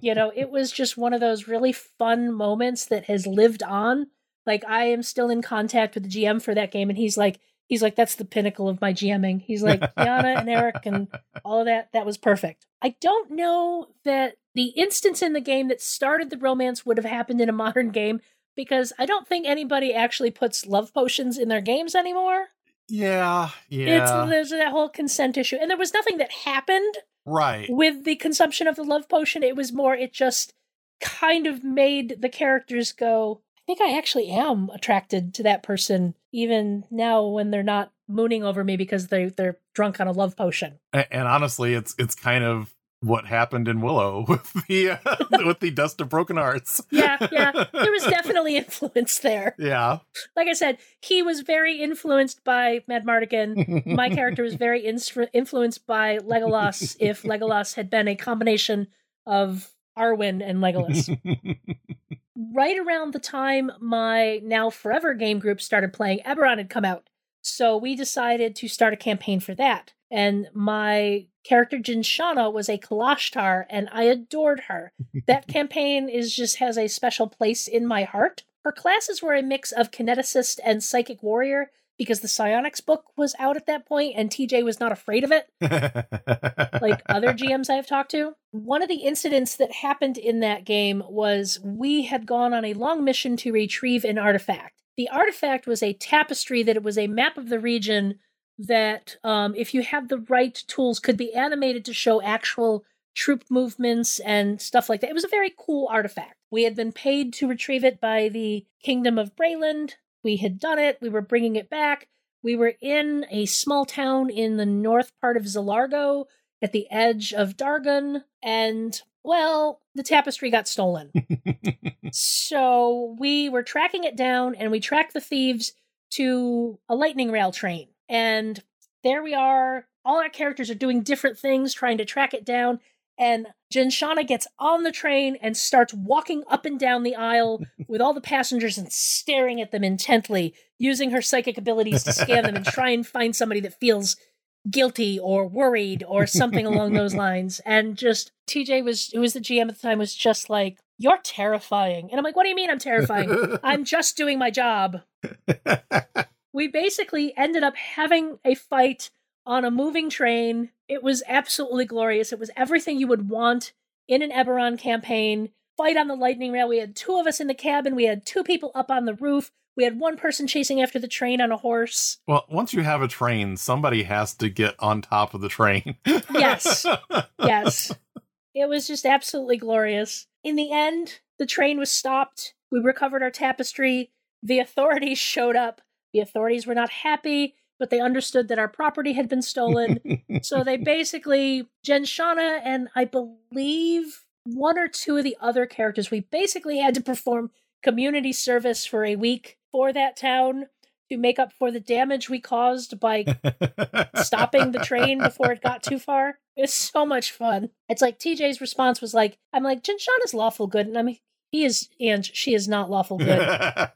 You know, it was just one of those really fun moments that has lived on. Like I am still in contact with the GM for that game and he's like he's like that's the pinnacle of my GMing. He's like Kiana and Eric and all of that that was perfect. I don't know that the instance in the game that started the romance would have happened in a modern game because I don't think anybody actually puts love potions in their games anymore. yeah, yeah. It's there's that whole consent issue, and there was nothing that happened right. with the consumption of the love potion. It was more it just kind of made the characters go. I think I actually am attracted to that person, even now when they're not mooning over me because they they're drunk on a love potion. A- and honestly, it's it's kind of what happened in Willow with the uh, with the Dust of Broken Hearts. Yeah, yeah, there was definitely influence there. Yeah. Like I said, he was very influenced by Madmartigan. my character was very instru- influenced by Legolas if Legolas had been a combination of Arwen and Legolas. right around the time my now forever game group started playing, Eberron had come out. So we decided to start a campaign for that. And my character Jinshana was a Kalashtar, and I adored her. that campaign is just has a special place in my heart. Her classes were a mix of kineticist and psychic warrior because the psionics book was out at that point, and TJ was not afraid of it like other GMs I've talked to. One of the incidents that happened in that game was we had gone on a long mission to retrieve an artifact. The artifact was a tapestry that it was a map of the region that, um, if you have the right tools, could be animated to show actual troop movements and stuff like that. It was a very cool artifact. We had been paid to retrieve it by the Kingdom of Breland. We had done it. We were bringing it back. We were in a small town in the north part of Zilargo at the edge of Darguun, and well, the tapestry got stolen. so we were tracking it down, and we tracked the thieves to a lightning rail train. And there we are. All our characters are doing different things, trying to track it down. And Jinshana gets on the train and starts walking up and down the aisle with all the passengers and staring at them intently, using her psychic abilities to scan them and try and find somebody that feels guilty or worried or something along those lines. And just TJ was who was the GM at the time was just like, You're terrifying. And I'm like, What do you mean I'm terrifying? I'm just doing my job. We basically ended up having a fight on a moving train. It was absolutely glorious. It was everything you would want in an Eberron campaign. Fight on the lightning rail. We had two of us in the cabin. We had two people up on the roof. We had one person chasing after the train on a horse. well, once you have a train, somebody has to get on top of the train. Yes. Yes. It was just absolutely glorious. In the end, the train was stopped. We recovered our tapestry. The authorities showed up. The authorities were not happy, but they understood that our property had been stolen. so they basically, Jinshana and I believe one or two of the other characters, we basically had to perform community service for a week for that town to make up for the damage we caused by stopping the train before it got too far. It's so much fun. It's like TJ's response was like, I'm like, Jinshana's lawful good. And I'm He is, and she is not lawful good.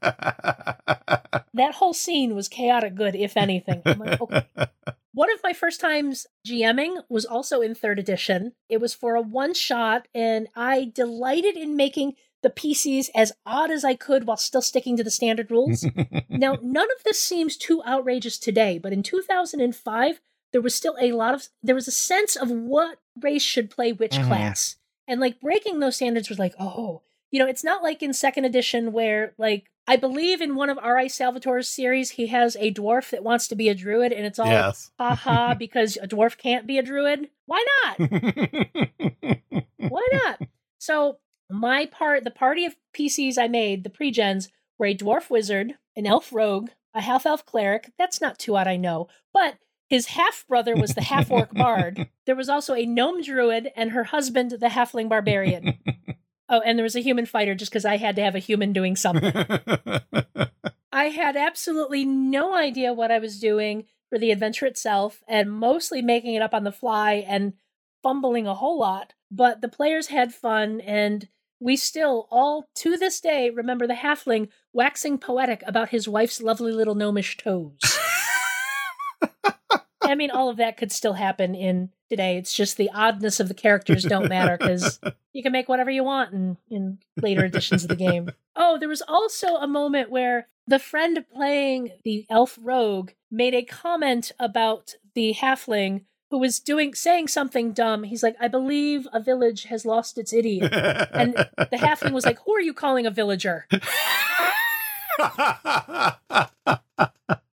that whole scene was chaotic good, if anything. I'm like, okay. One of my first times GMing was also in third edition. It was for a one shot, and I delighted in making the PCs as odd as I could while still sticking to the standard rules. now, none of this seems too outrageous today, but in 2005, there was still a lot of, there was a sense of what race should play which Mhm. class. And like breaking those standards was like, oh, you know, it's not like in second edition where like, I believe in one of R.A. Salvatore's series, he has a dwarf that wants to be a druid, and it's all yes. ha ha because a dwarf can't be a druid. Why not? Why not? So my part, the party of PCs I made, the pre-gens, were a dwarf wizard, an elf rogue, a half elf cleric. That's not too odd, I know, but his half brother was the half orc bard. There was also a gnome druid and her husband, the halfling barbarian. Oh, and there was a human fighter just because I had to have a human doing something. I had absolutely no idea what I was doing for the adventure itself and mostly making it up on the fly and fumbling a whole lot. But the players had fun and we still, all to this day, remember the halfling waxing poetic about his wife's lovely little gnomish toes. I mean, all of that could still happen in today. It's just the oddness of the characters don't matter because you can make whatever you want in, in later editions of the game. Oh, there was also a moment where the friend playing the elf rogue made a comment about the halfling who was doing saying something dumb. He's like, I believe a village has lost its idiot. And the halfling was like, Who are you calling a villager?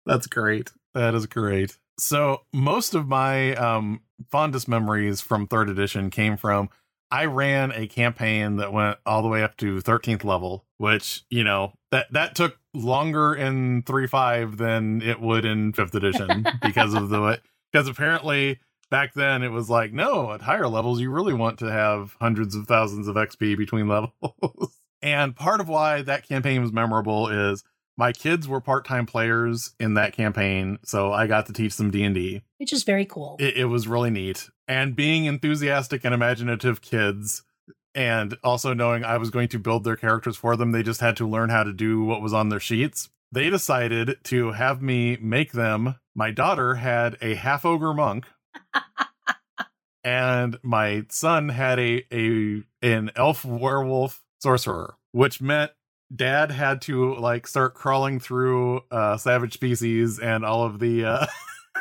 That's great. That is great. So most of my um, fondest memories from third edition came from I ran a campaign that went all the way up to 13th level, which, you know, that that took longer in 3.5 than it would in 5th edition because of the way because apparently back then it was like, no, at higher levels you really want to have hundreds of thousands of XP between levels. and part of why that campaign was memorable is my kids were part-time players in that campaign, so I got to teach them D&D Which is very cool. it, it was really neat. And being enthusiastic and imaginative kids, and also knowing I was going to build their characters for them, they just had to learn how to do what was on their sheets. They decided to have me make them. My daughter had a half ogre monk, and my son had a a an elf werewolf sorcerer, which meant dad had to like start crawling through uh savage species and all of the uh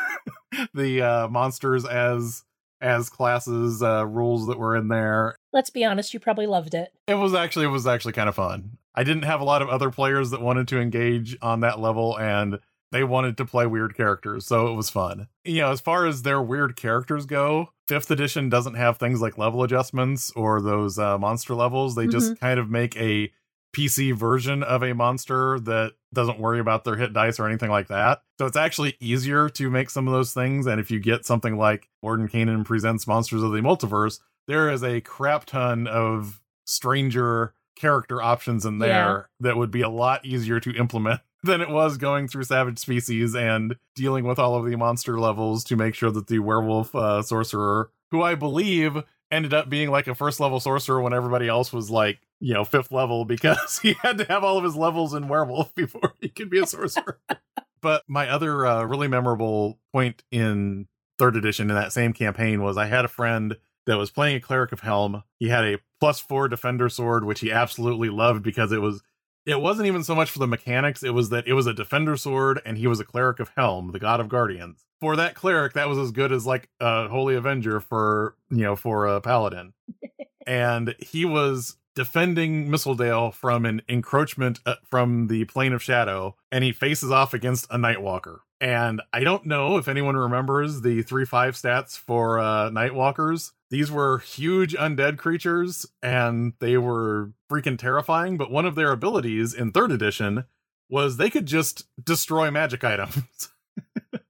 the uh monsters as as classes uh rules that were in there. Let's be honest, you probably loved it. it was actually it was actually kind of fun. I didn't have a lot of other players that wanted to engage on that level and they wanted to play weird characters so it was fun. You know as far as their weird characters go fifth edition doesn't have things like level adjustments or those uh, monster levels. They just kind of make a PC version of a monster that doesn't worry about their hit dice or anything like that. So it's actually easier to make some of those things. And if you get something like Mordenkainen presents Monsters of the Multiverse, there is a crap ton of stranger character options in there Yeah. that would be a lot easier to implement than it was going through Savage Species and dealing with all of the monster levels to make sure that the werewolf uh, sorcerer, who I believe ended up being like a first level sorcerer when everybody else was like, you know, fifth level because he had to have all of his levels in werewolf before he could be a sorcerer. but my other uh, really memorable point in third edition in that same campaign was I had a friend that was playing a cleric of Helm. He had a plus four defender sword, which he absolutely loved because it was it wasn't even so much for the mechanics, it was that it was a defender sword and he was a cleric of Helm, the god of guardians. For that cleric, that was as good as like a holy avenger for, you know, for a paladin. and he was defending Mistledale from an encroachment uh, from the plane of shadow and he faces off against a nightwalker. And I don't know if anyone remembers the 3 5 stats for uh, Nightwalkers. These were huge undead creatures and they were freaking terrifying. But one of their abilities in third edition was they could just destroy magic items.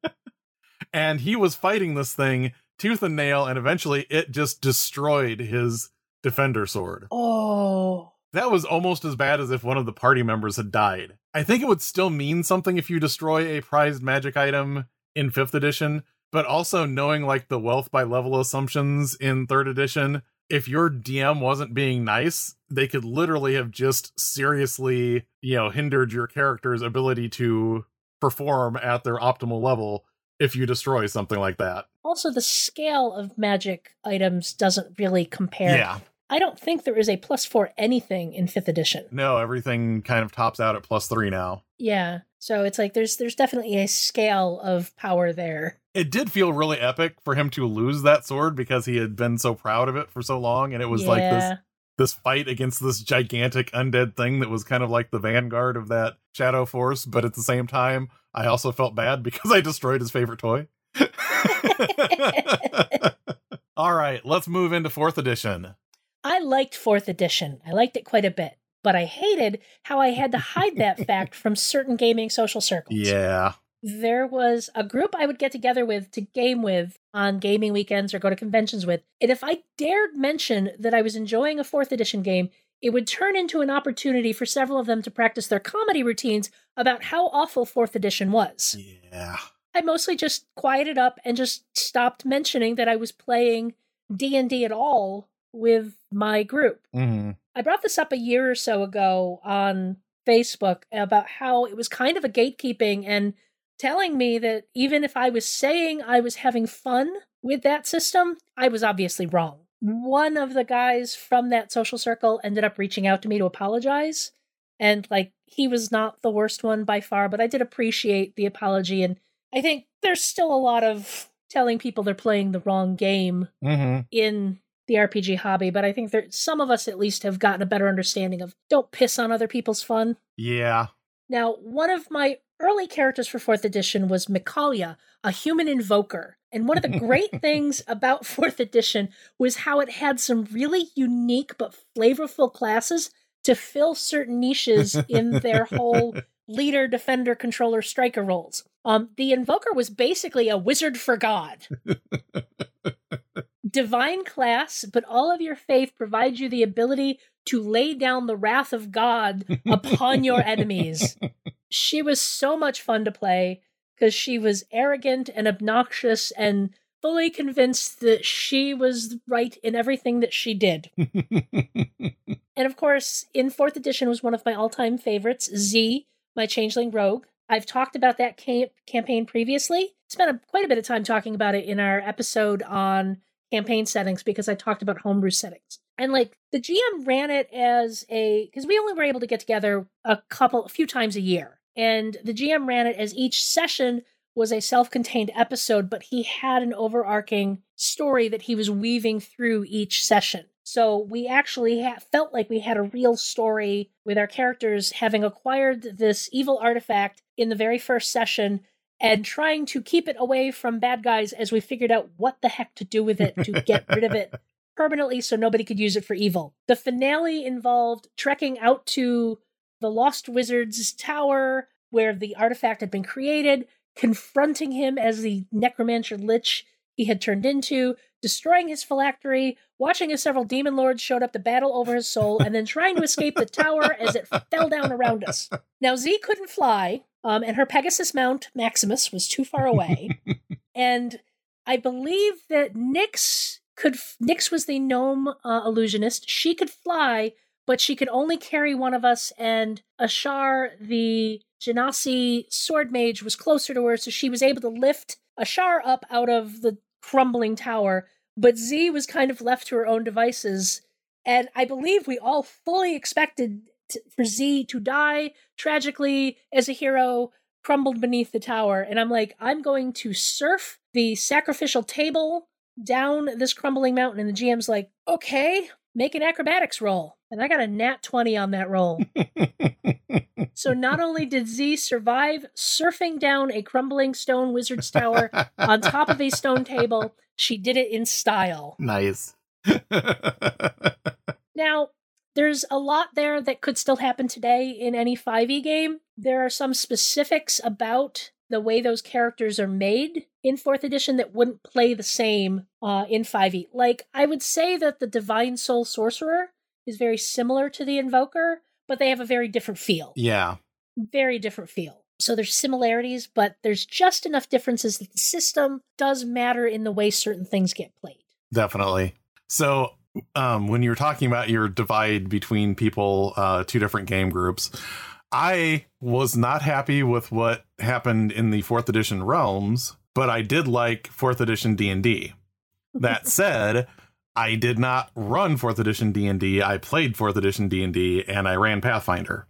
and he was fighting this thing tooth and nail, and eventually it just destroyed his defender sword Oh, that was almost as bad as if one of the party members had died. I think it would still mean something if you destroy a prized magic item in 5th edition, but also knowing like the wealth by level assumptions in 3rd edition, if your DM wasn't being nice, they could literally have just seriously, you know, hindered your character's ability to perform at their optimal level if you destroy something like that. Also, the scale of magic items doesn't really compare. Yeah. I don't think there is a plus four anything in fifth edition. No, everything kind of tops out at plus three now. Yeah. So it's like there's there's definitely a scale of power there. It did feel really epic for him to lose that sword because he had been so proud of it for so long, and it was like this this fight against this gigantic undead thing that was kind of like the vanguard of that shadow force, but at the same time, I also felt bad because I destroyed his favorite toy. All right, let's move into fourth edition. I liked fourth edition. I liked it quite a bit. But I hated how I had to hide that fact from certain gaming social circles. Yeah. there was a group I would get together with to game with on gaming weekends or go to conventions with. And if I dared mention that I was enjoying a fourth edition game, it would turn into an opportunity for several of them to practice their comedy routines about how awful fourth edition was. Yeah. I mostly just quieted up and just stopped mentioning that I was playing D&D at all with my group. hmm I brought this up a year or so ago on Facebook about how it was kind of a gatekeeping and telling me that even if I was saying I was having fun with that system, I was obviously wrong. One of the guys from that social circle ended up reaching out to me to apologize. And like, he was not the worst one by far, but I did appreciate the apology. And I think there's still a lot of telling people they're playing the wrong game hmm in the RPG hobby, but I think that some of us at least have gotten a better understanding of don't piss on other people's fun. Yeah. Now, one of my early characters for 4th edition was Mikalia, a human invoker. And one of the great things about 4th edition was how it had some really unique but flavorful classes to fill certain niches in their whole leader, defender, controller, striker roles. Um, the invoker was basically a wizard for God. Divine class, but all of your faith provides you the ability to lay down the wrath of God upon your enemies. She was so much fun to play because she was arrogant and obnoxious and fully convinced that she was right in everything that she did. And of course, in fourth edition was one of my all-time favorites, Z, my changeling rogue. I've talked about that camp- campaign previously. Spent a, quite a bit of time talking about it in our episode on campaign settings because I talked about homebrew settings. And like the GM ran it as a because we only were able to get together a couple a few times a year. And the GM ran it as each session was a self-contained episode, but he had an overarching story that he was weaving through each session. So we actually ha- felt like we had a real story with our characters having acquired this evil artifact in the very first session and trying to keep it away from bad guys as we figured out what the heck to do with it to get rid of it permanently so nobody could use it for evil. The finale involved trekking out to the Lost Wizard's tower where the artifact had been created, confronting him as the necromancer lich he had turned into, destroying his phylactery, watching as several demon lords showed up to battle over his soul, and then trying to escape the tower as it fell down around us. Now, Z couldn't fly, um, and her Pegasus mount, Maximus, was too far away. and I believe that Nyx could. Nyx was the gnome uh, illusionist. She could fly, but she could only carry one of us, and Ashar, the Genasi sword mage, was closer to her, so she was able to lift Ashar up out of the crumbling tower. But Z was kind of left to her own devices, and I believe we all fully expected t- for Z to die tragically as a hero, crumbled beneath the tower. And I'm like, I'm going to surf the sacrificial table down this crumbling mountain. And the GM's like, okay, make an acrobatics roll. And I got a nat 20 on that roll. so not only did Z survive surfing down a crumbling stone wizard's tower on top of a stone table, she did it in style. nice. Now, there's a lot there that could still happen today in any 5e game. There are some specifics about the way those characters are made in 4th edition that wouldn't play the same uh, in 5e. Like, I would say that the Divine Soul Sorcerer is very similar to the Invoker, but they have a very different feel. yeah. Very different feel. So there's similarities, but there's just enough differences that the system does matter in the way certain things get played. Definitely. So um, when you're talking about your divide between people, uh, two different game groups, I was not happy with what happened in the fourth edition realms, but I did like fourth edition D and D. That said, I did not run fourth edition D and D. I played fourth edition D and D, and I ran Pathfinder.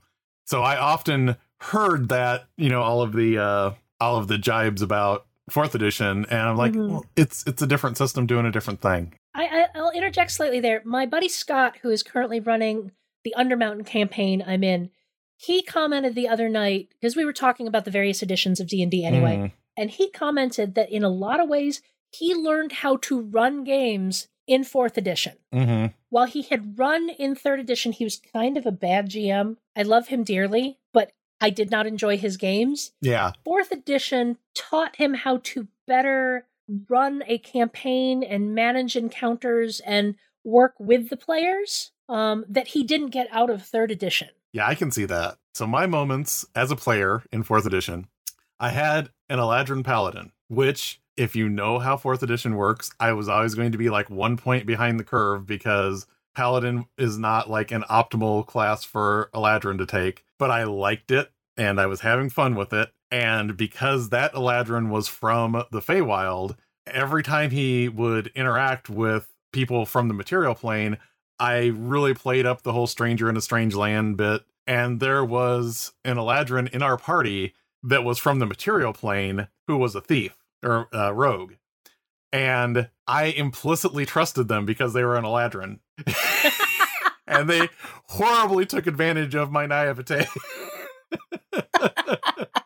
So I often heard that you know all of the uh, all of the jibes about fourth edition, and I'm like, Mhm. well, it's it's a different system doing a different thing. I, I I'll interject slightly there. My buddy Scott, who is currently running the Undermountain campaign I'm in, he commented the other night because we were talking about the various editions of D and D anyway, Mm. and he commented that in a lot of ways he learned how to run games in fourth edition. hmm While he had run in third edition, he was kind of a bad GM. I love him dearly, but I did not enjoy his games. Yeah, Fourth edition taught him how to better run a campaign and manage encounters and work with the players um, that he didn't get out of third edition. yeah, I can see that. So my moments as a player in fourth edition, I had an Eladrin Paladin, which if you know how fourth edition works, I was always going to be like one point behind the curve because Paladin is not like an optimal class for Eladrin to take, but I liked it and I was having fun with it. And because that Eladrin was from the Feywild, every time he would interact with people from the material plane, I really played up the whole stranger in a strange land bit. And there was an Eladrin in our party that was from the material plane who was a thief or uh, rogue. And I implicitly trusted them because they were an Eladrin. and they horribly took advantage of my naivete.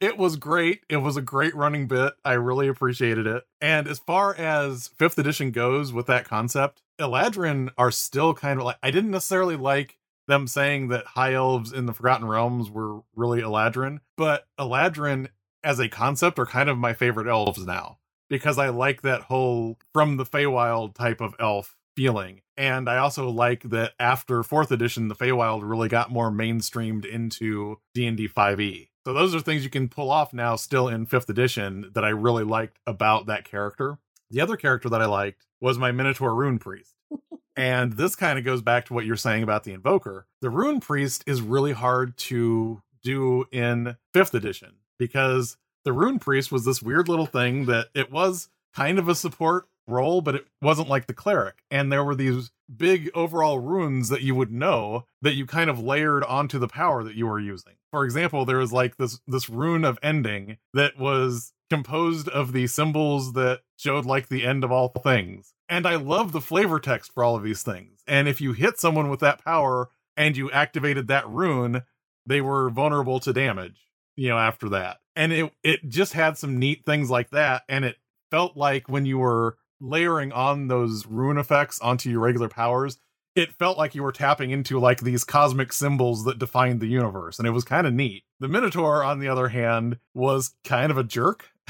it was great. It was a great running bit. I really appreciated it. And as far as fifth edition goes with that concept, Eladrin are still kind of like I didn't necessarily like them saying that high elves in the Forgotten Realms were really Eladrin, but Eladrin as a concept are kind of my favorite elves now because I like that whole from the Feywild type of elf feeling. And I also like that after 4th edition the Feywild really got more mainstreamed into D&D 5e. So those are things you can pull off now still in 5th edition that I really liked about that character. The other character that I liked was my Minotaur Rune Priest. and this kind of goes back to what you're saying about the Invoker. The Rune Priest is really hard to do in 5th edition because the Rune Priest was this weird little thing that it was kind of a support role, but it wasn't like the cleric. And there were these big overall runes that you would know that you kind of layered onto the power that you were using. For example, there was like this this rune of ending that was composed of the symbols that showed like the end of all things. And I love the flavor text for all of these things. And if you hit someone with that power and you activated that rune, they were vulnerable to damage, you know, after that. And it it just had some neat things like that and it felt like when you were layering on those rune effects onto your regular powers, it felt like you were tapping into like these cosmic symbols that defined the universe, and it was kind of neat. The Minotaur, on the other hand, was kind of a jerk.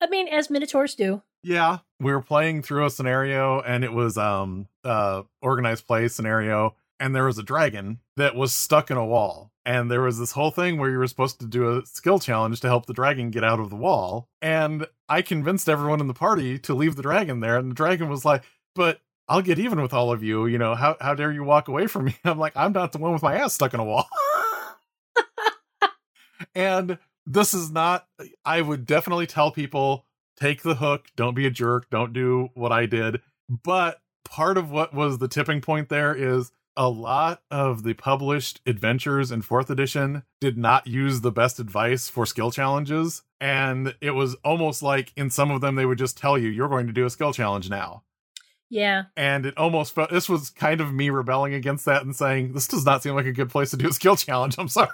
I mean, as Minotaurs do. yeah, we were playing through a scenario, and it was um uh organized play scenario, and there was a dragon that was stuck in a wall. And there was this whole thing where you were supposed to do a skill challenge to help the dragon get out of the wall. And I convinced everyone in the party to leave the dragon there. And the dragon was like, But I'll get even with all of you. You know, how, how dare you walk away from me? I'm like, I'm not the one with my ass stuck in a wall. and this is not, I would definitely tell people take the hook, don't be a jerk, don't do what I did. But part of what was the tipping point there is a lot of the published adventures in fourth edition did not use the best advice for skill challenges. And it was almost like in some of them, they would just tell you, you're going to do a skill challenge now. Yeah. And it almost felt this was kind of me rebelling against that and saying, this does not seem like a good place to do a skill challenge. I'm sorry.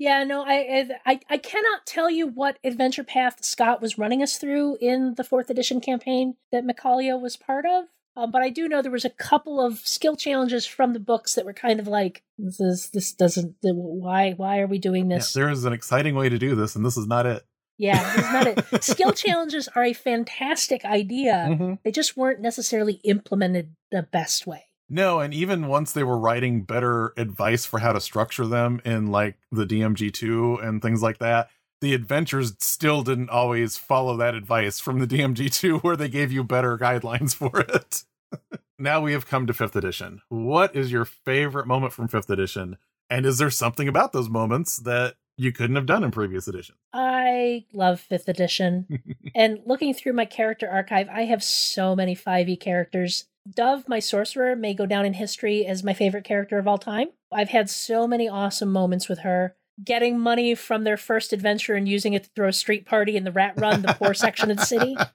Yeah, no, I, I I cannot tell you what adventure path Scott was running us through in the fourth edition campaign that Mikalia was part of. Um, but I do know there was a couple of skill challenges from the books that were kind of like this is this doesn't why why are we doing Yeah, this? there is an exciting way to do this, and this is not it. Yeah, this is not it. skill challenges are a fantastic idea. Mhm. They just weren't necessarily implemented the best way. No, and even once they were writing better advice for how to structure them in like the DMG2 and things like that, the adventures still didn't always follow that advice from the DMG2 where they gave you better guidelines for it. now we have come to 5th edition. What is your favorite moment from 5th edition? And is there something about those moments that you couldn't have done in previous editions? I love 5th edition. and looking through my character archive, I have so many 5e characters. Dove, my sorcerer, may go down in history as my favorite character of all time. I've had so many awesome moments with her getting money from their first adventure and using it to throw a street party in the Rat Run, the poor section of the city.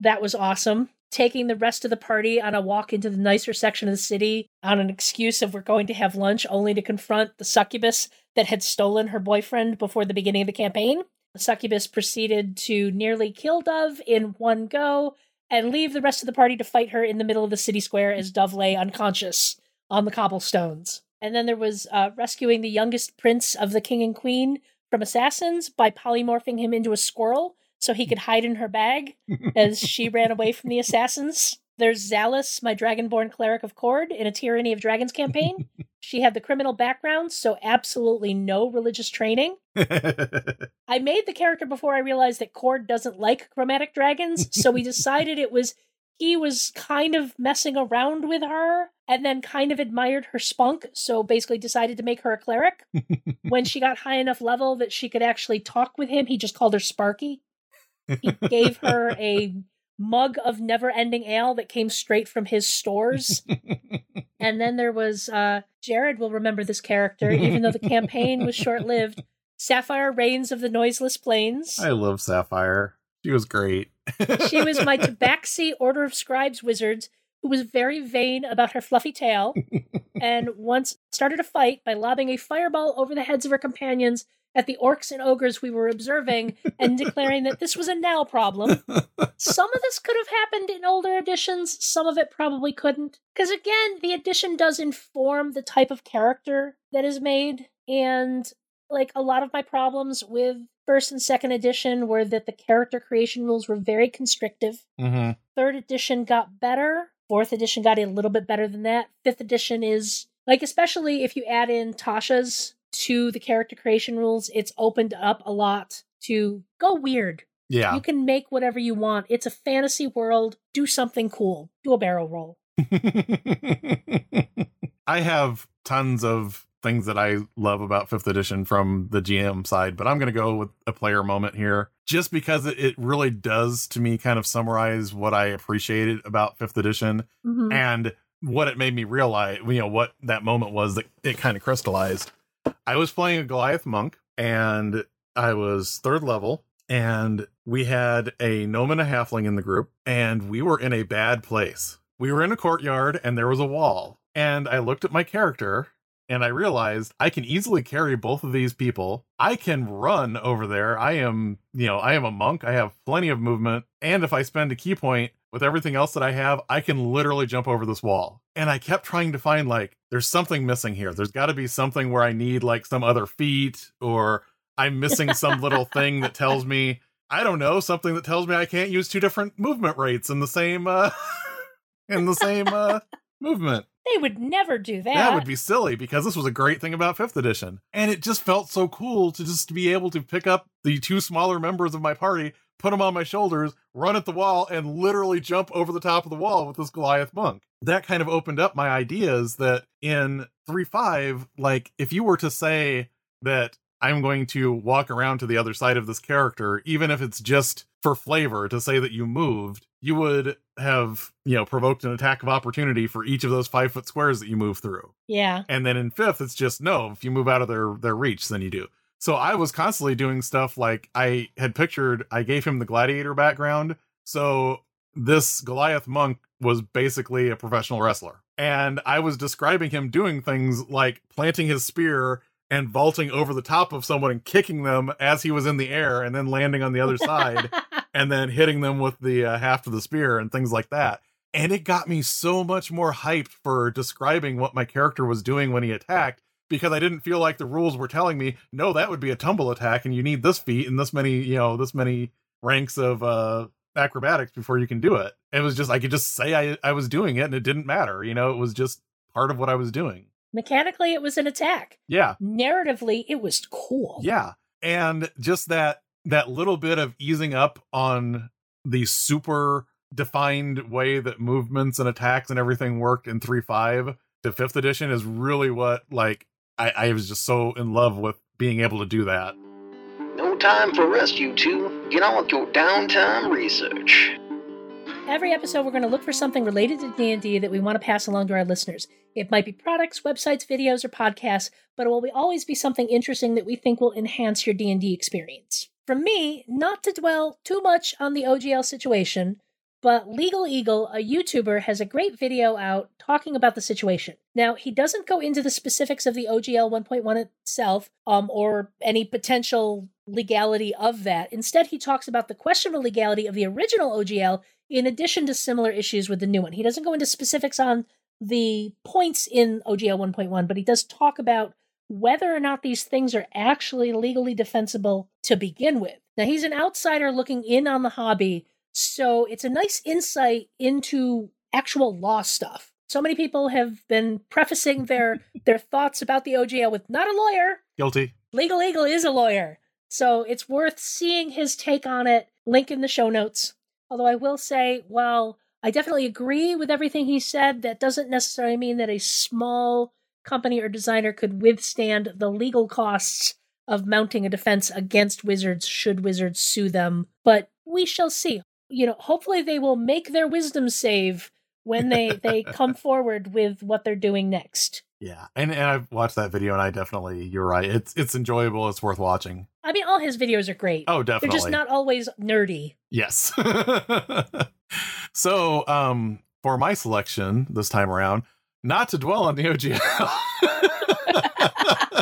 That was awesome. Taking the rest of the party on a walk into the nicer section of the city on an excuse of we're going to have lunch, only to confront the succubus that had stolen her boyfriend before the beginning of the campaign. The succubus proceeded to nearly kill Dove in one go and leave the rest of the party to fight her in the middle of the city square as Dove lay unconscious on the cobblestones. And then there was uh, rescuing the youngest prince of the king and queen from assassins by polymorphing him into a squirrel so he could hide in her bag as she ran away from the assassins. There's Zalus, my dragonborn cleric of Kord, in a Tyranny of Dragons campaign. she had the criminal background, so absolutely no religious training. I made the character before I realized that Kord doesn't like chromatic dragons, so we decided it was he was kind of messing around with her and then kind of admired her spunk, so basically decided to make her a cleric. when she got high enough level that she could actually talk with him, he just called her Sparky. He gave her a mug of never ending ale that came straight from his stores. and then there was uh Jared will remember this character, even though the campaign was short lived. Sapphire Reigns of the Noiseless Plains. I love Sapphire. She was great. she was my Tabaxi Order of Scribes wizard who was very vain about her fluffy tail and once started a fight by lobbing a fireball over the heads of her companions at the orcs and ogres we were observing and declaring that this was a now problem. Some of this could have happened in older editions, some of it probably couldn't. Because again, the edition does inform the type of character that is made, and like a lot of my problems with first and second edition were that the character creation rules were very constrictive. Mm-hmm. Third edition got better. Fourth edition got a little bit better than that. Fifth edition is like, especially if you add in Tasha's to the character creation rules, it's opened up a lot to go weird. Yeah. You can make whatever you want. It's a fantasy world. Do something cool. Do a barrel roll. I have tons of things that I love about fifth edition from the GM side, but I'm going to go with a player moment here just because it, really does to me kind of summarize what I appreciated about fifth edition Mhm. and what it made me realize, you know, what that moment was that it kind of crystallized. I was playing a Goliath monk and I was third level and we had a gnome and a halfling in the group and we were in a bad place. We were in a courtyard and there was a wall. And I looked at my character and I realized I can easily carry both of these people. I can run over there. I am, you know, I am a monk. I have plenty of movement. And if I spend a ki point with everything else that I have, I can literally jump over this wall. And I kept trying to find like, there's something missing here. There's got to be something where I need like some other feat or I'm missing some little thing that tells me, I don't know, something that tells me I can't use two different movement rates in the same, uh, in the same, uh, movement. They would never do that. That would be silly because this was a great thing about fifth edition. And it just felt so cool to just be able to pick up the two smaller members of my party, put them on my shoulders, run at the wall, and literally jump over the top of the wall with this Goliath monk. That kind of opened up my ideas that in 3 5, like if you were to say that I'm going to walk around to the other side of this character, even if it's just for flavor to say that you moved, you would have, you know, provoked an attack of opportunity for each of those five foot squares that you move through. yeah. And then in fifth, it's just no, if you move out of their their reach, then you do. So I was constantly doing stuff like I had pictured, I gave him the gladiator background. So this Goliath monk was basically a professional wrestler. And I was describing him doing things like planting his spear and vaulting over the top of someone and kicking them as he was in the air and then landing on the other side and then hitting them with the uh, haft of the spear and things like that. And it got me so much more hyped for describing what my character was doing when he attacked because I didn't feel like the rules were telling me, no, that would be a tumble attack and you need this feat and this many, you know, this many ranks of uh acrobatics before you can do it. It was just I could just say I I was doing it and it didn't matter, you know, it was just part of what I was doing. Mechanically, it was an attack. Yeah. Narratively, it was cool. Yeah. And just that that little bit of easing up on the super defined way that movements and attacks and everything worked in 3.5 to 5th edition is really what like I, I was just so in love with being able to do that. No time for rest, you two. Get on with your downtime research. Every episode, we're going to look for something related to D&D that we want to pass along to our listeners. It might be products, websites, videos, or podcasts, but it will always be something interesting that we think will enhance your D&D experience. From me, not to dwell too much on the OGL situation, but Legal Eagle, a YouTuber, has a great video out talking about the situation. Now, he doesn't go into the specifics of the OGL 1.1 itself um, or any potential legality of that. Instead, he talks about the questionable legality of the original OGL in addition to similar issues with the new one. He doesn't go into specifics on the points in OGL 1.1, but he does talk about whether or not these things are actually legally defensible to begin with. Now, he's an outsider looking in on the hobby so it's a nice insight into actual law stuff. So many people have been prefacing their their thoughts about the OGL with not a lawyer. Guilty. Legal Eagle is a lawyer. So it's worth seeing his take on it. Link in the show notes. Although I will say, while I definitely agree with everything he said, that doesn't necessarily mean that a small company or designer could withstand the legal costs of mounting a defense against Wizards should Wizards sue them. But we shall see you know, hopefully they will make their wisdom save when they they come forward with what they're doing next. Yeah, and and I've watched that video, and I definitely, you're right. It's it's enjoyable. It's worth watching. I mean, all his videos are great. Oh, definitely. They're just not always nerdy. Yes. so, um, for my selection this time around, not to dwell on the OGL.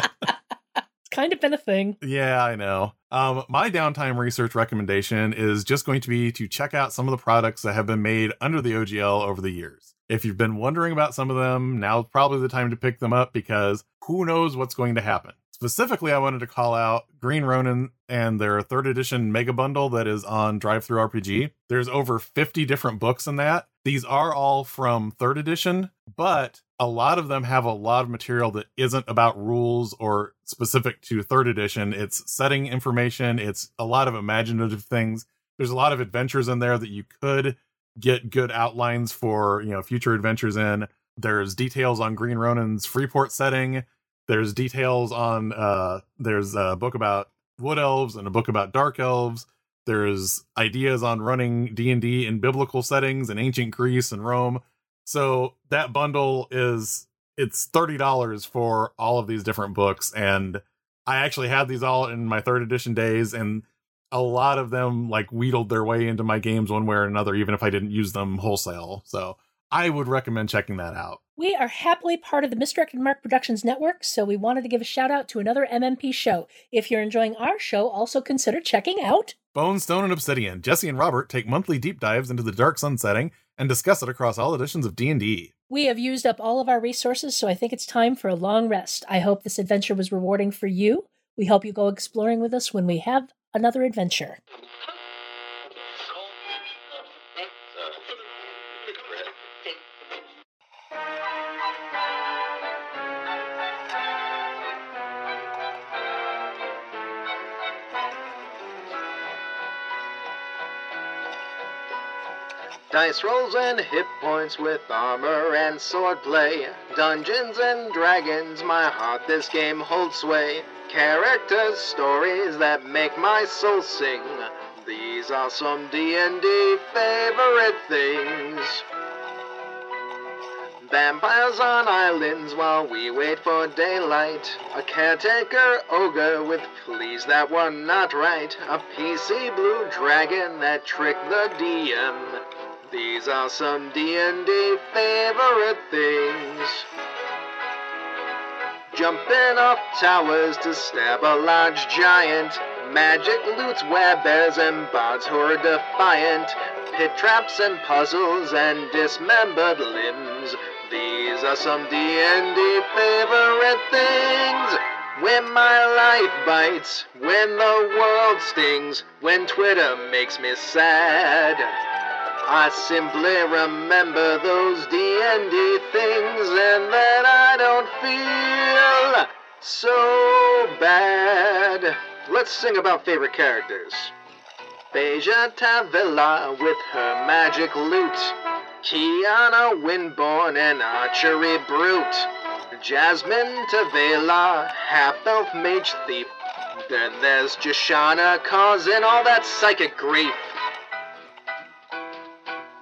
It's kind of been a thing. Yeah, I know. Um, my downtime research recommendation is just going to be to check out some of the products that have been made under the OGL over the years. If you've been wondering about some of them, now's probably the time to pick them up because who knows what's going to happen. Specifically, I wanted to call out Green Ronin and their third edition mega bundle that is on DriveThruRPG. There's over 50 different books in that. These are all from third edition, but a lot of them have a lot of material that isn't about rules or specific to third edition. It's setting information, it's a lot of imaginative things. There's a lot of adventures in there that you could get good outlines for, you know, future adventures in. There's details on Green Ronin's Freeport setting. There's details on uh there's a book about wood elves and a book about dark elves. There's ideas on running D&D in biblical settings in ancient Greece and Rome. So that bundle is it's $30 for all of these different books and I actually had these all in my third edition days and a lot of them like wheedled their way into my games one way or another even if I didn't use them wholesale. So I would recommend checking that out. We are happily part of the Misdirected Mark Productions Network, so we wanted to give a shout out to another MMP show. If you're enjoying our show, also consider checking out Bone, Stone, and Obsidian. Jesse and Robert take monthly deep dives into the Dark Sun setting and discuss it across all editions of D&D. We have used up all of our resources, so I think it's time for a long rest. I hope this adventure was rewarding for you. We hope you go exploring with us when we have another adventure. Dice rolls and hit points with armor and swordplay. Dungeons and dragons, my heart this game holds sway. Characters, stories that make my soul sing. These are some D&D favorite things. Vampires on islands while we wait for daylight. A caretaker ogre with fleas that were not right. A PC blue dragon that tricked the DM. These are some D&D favorite things. Jumping off towers to stab a large giant. Magic loots where bears and bards who are defiant. Pit traps and puzzles and dismembered limbs. These are some D&D favorite things. When my life bites, when the world stings, when Twitter makes me sad. I simply remember those D&D things and then I don't feel so bad. let's sing about favorite characters. Beja Tavilla with her magic lute. Kiana Winborn an archery brute. Jasmine Tavela, half-elf mage thief. Then there's Jinshana causing all that psychic grief.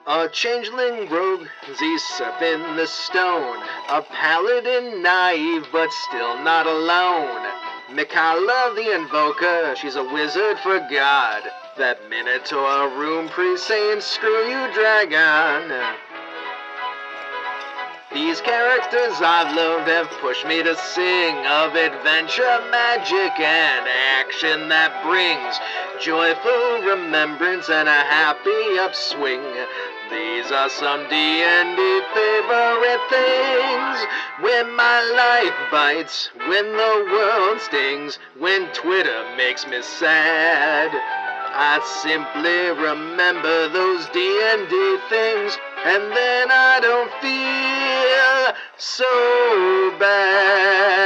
A changeling rogue, Zisep in the stone. A paladin naive, but still not alone. Mikalia the Invoker, she's a wizard for God. That Minotaur rune priest saying, screw you, dragon. These characters I've loved have pushed me to sing of adventure, magic, and action that brings joyful remembrance and a happy upswing. These are some D&D favorite things. When my life bites, when the world stings, when Twitter makes me sad. I simply remember those D&D things and then I don't feel so bad.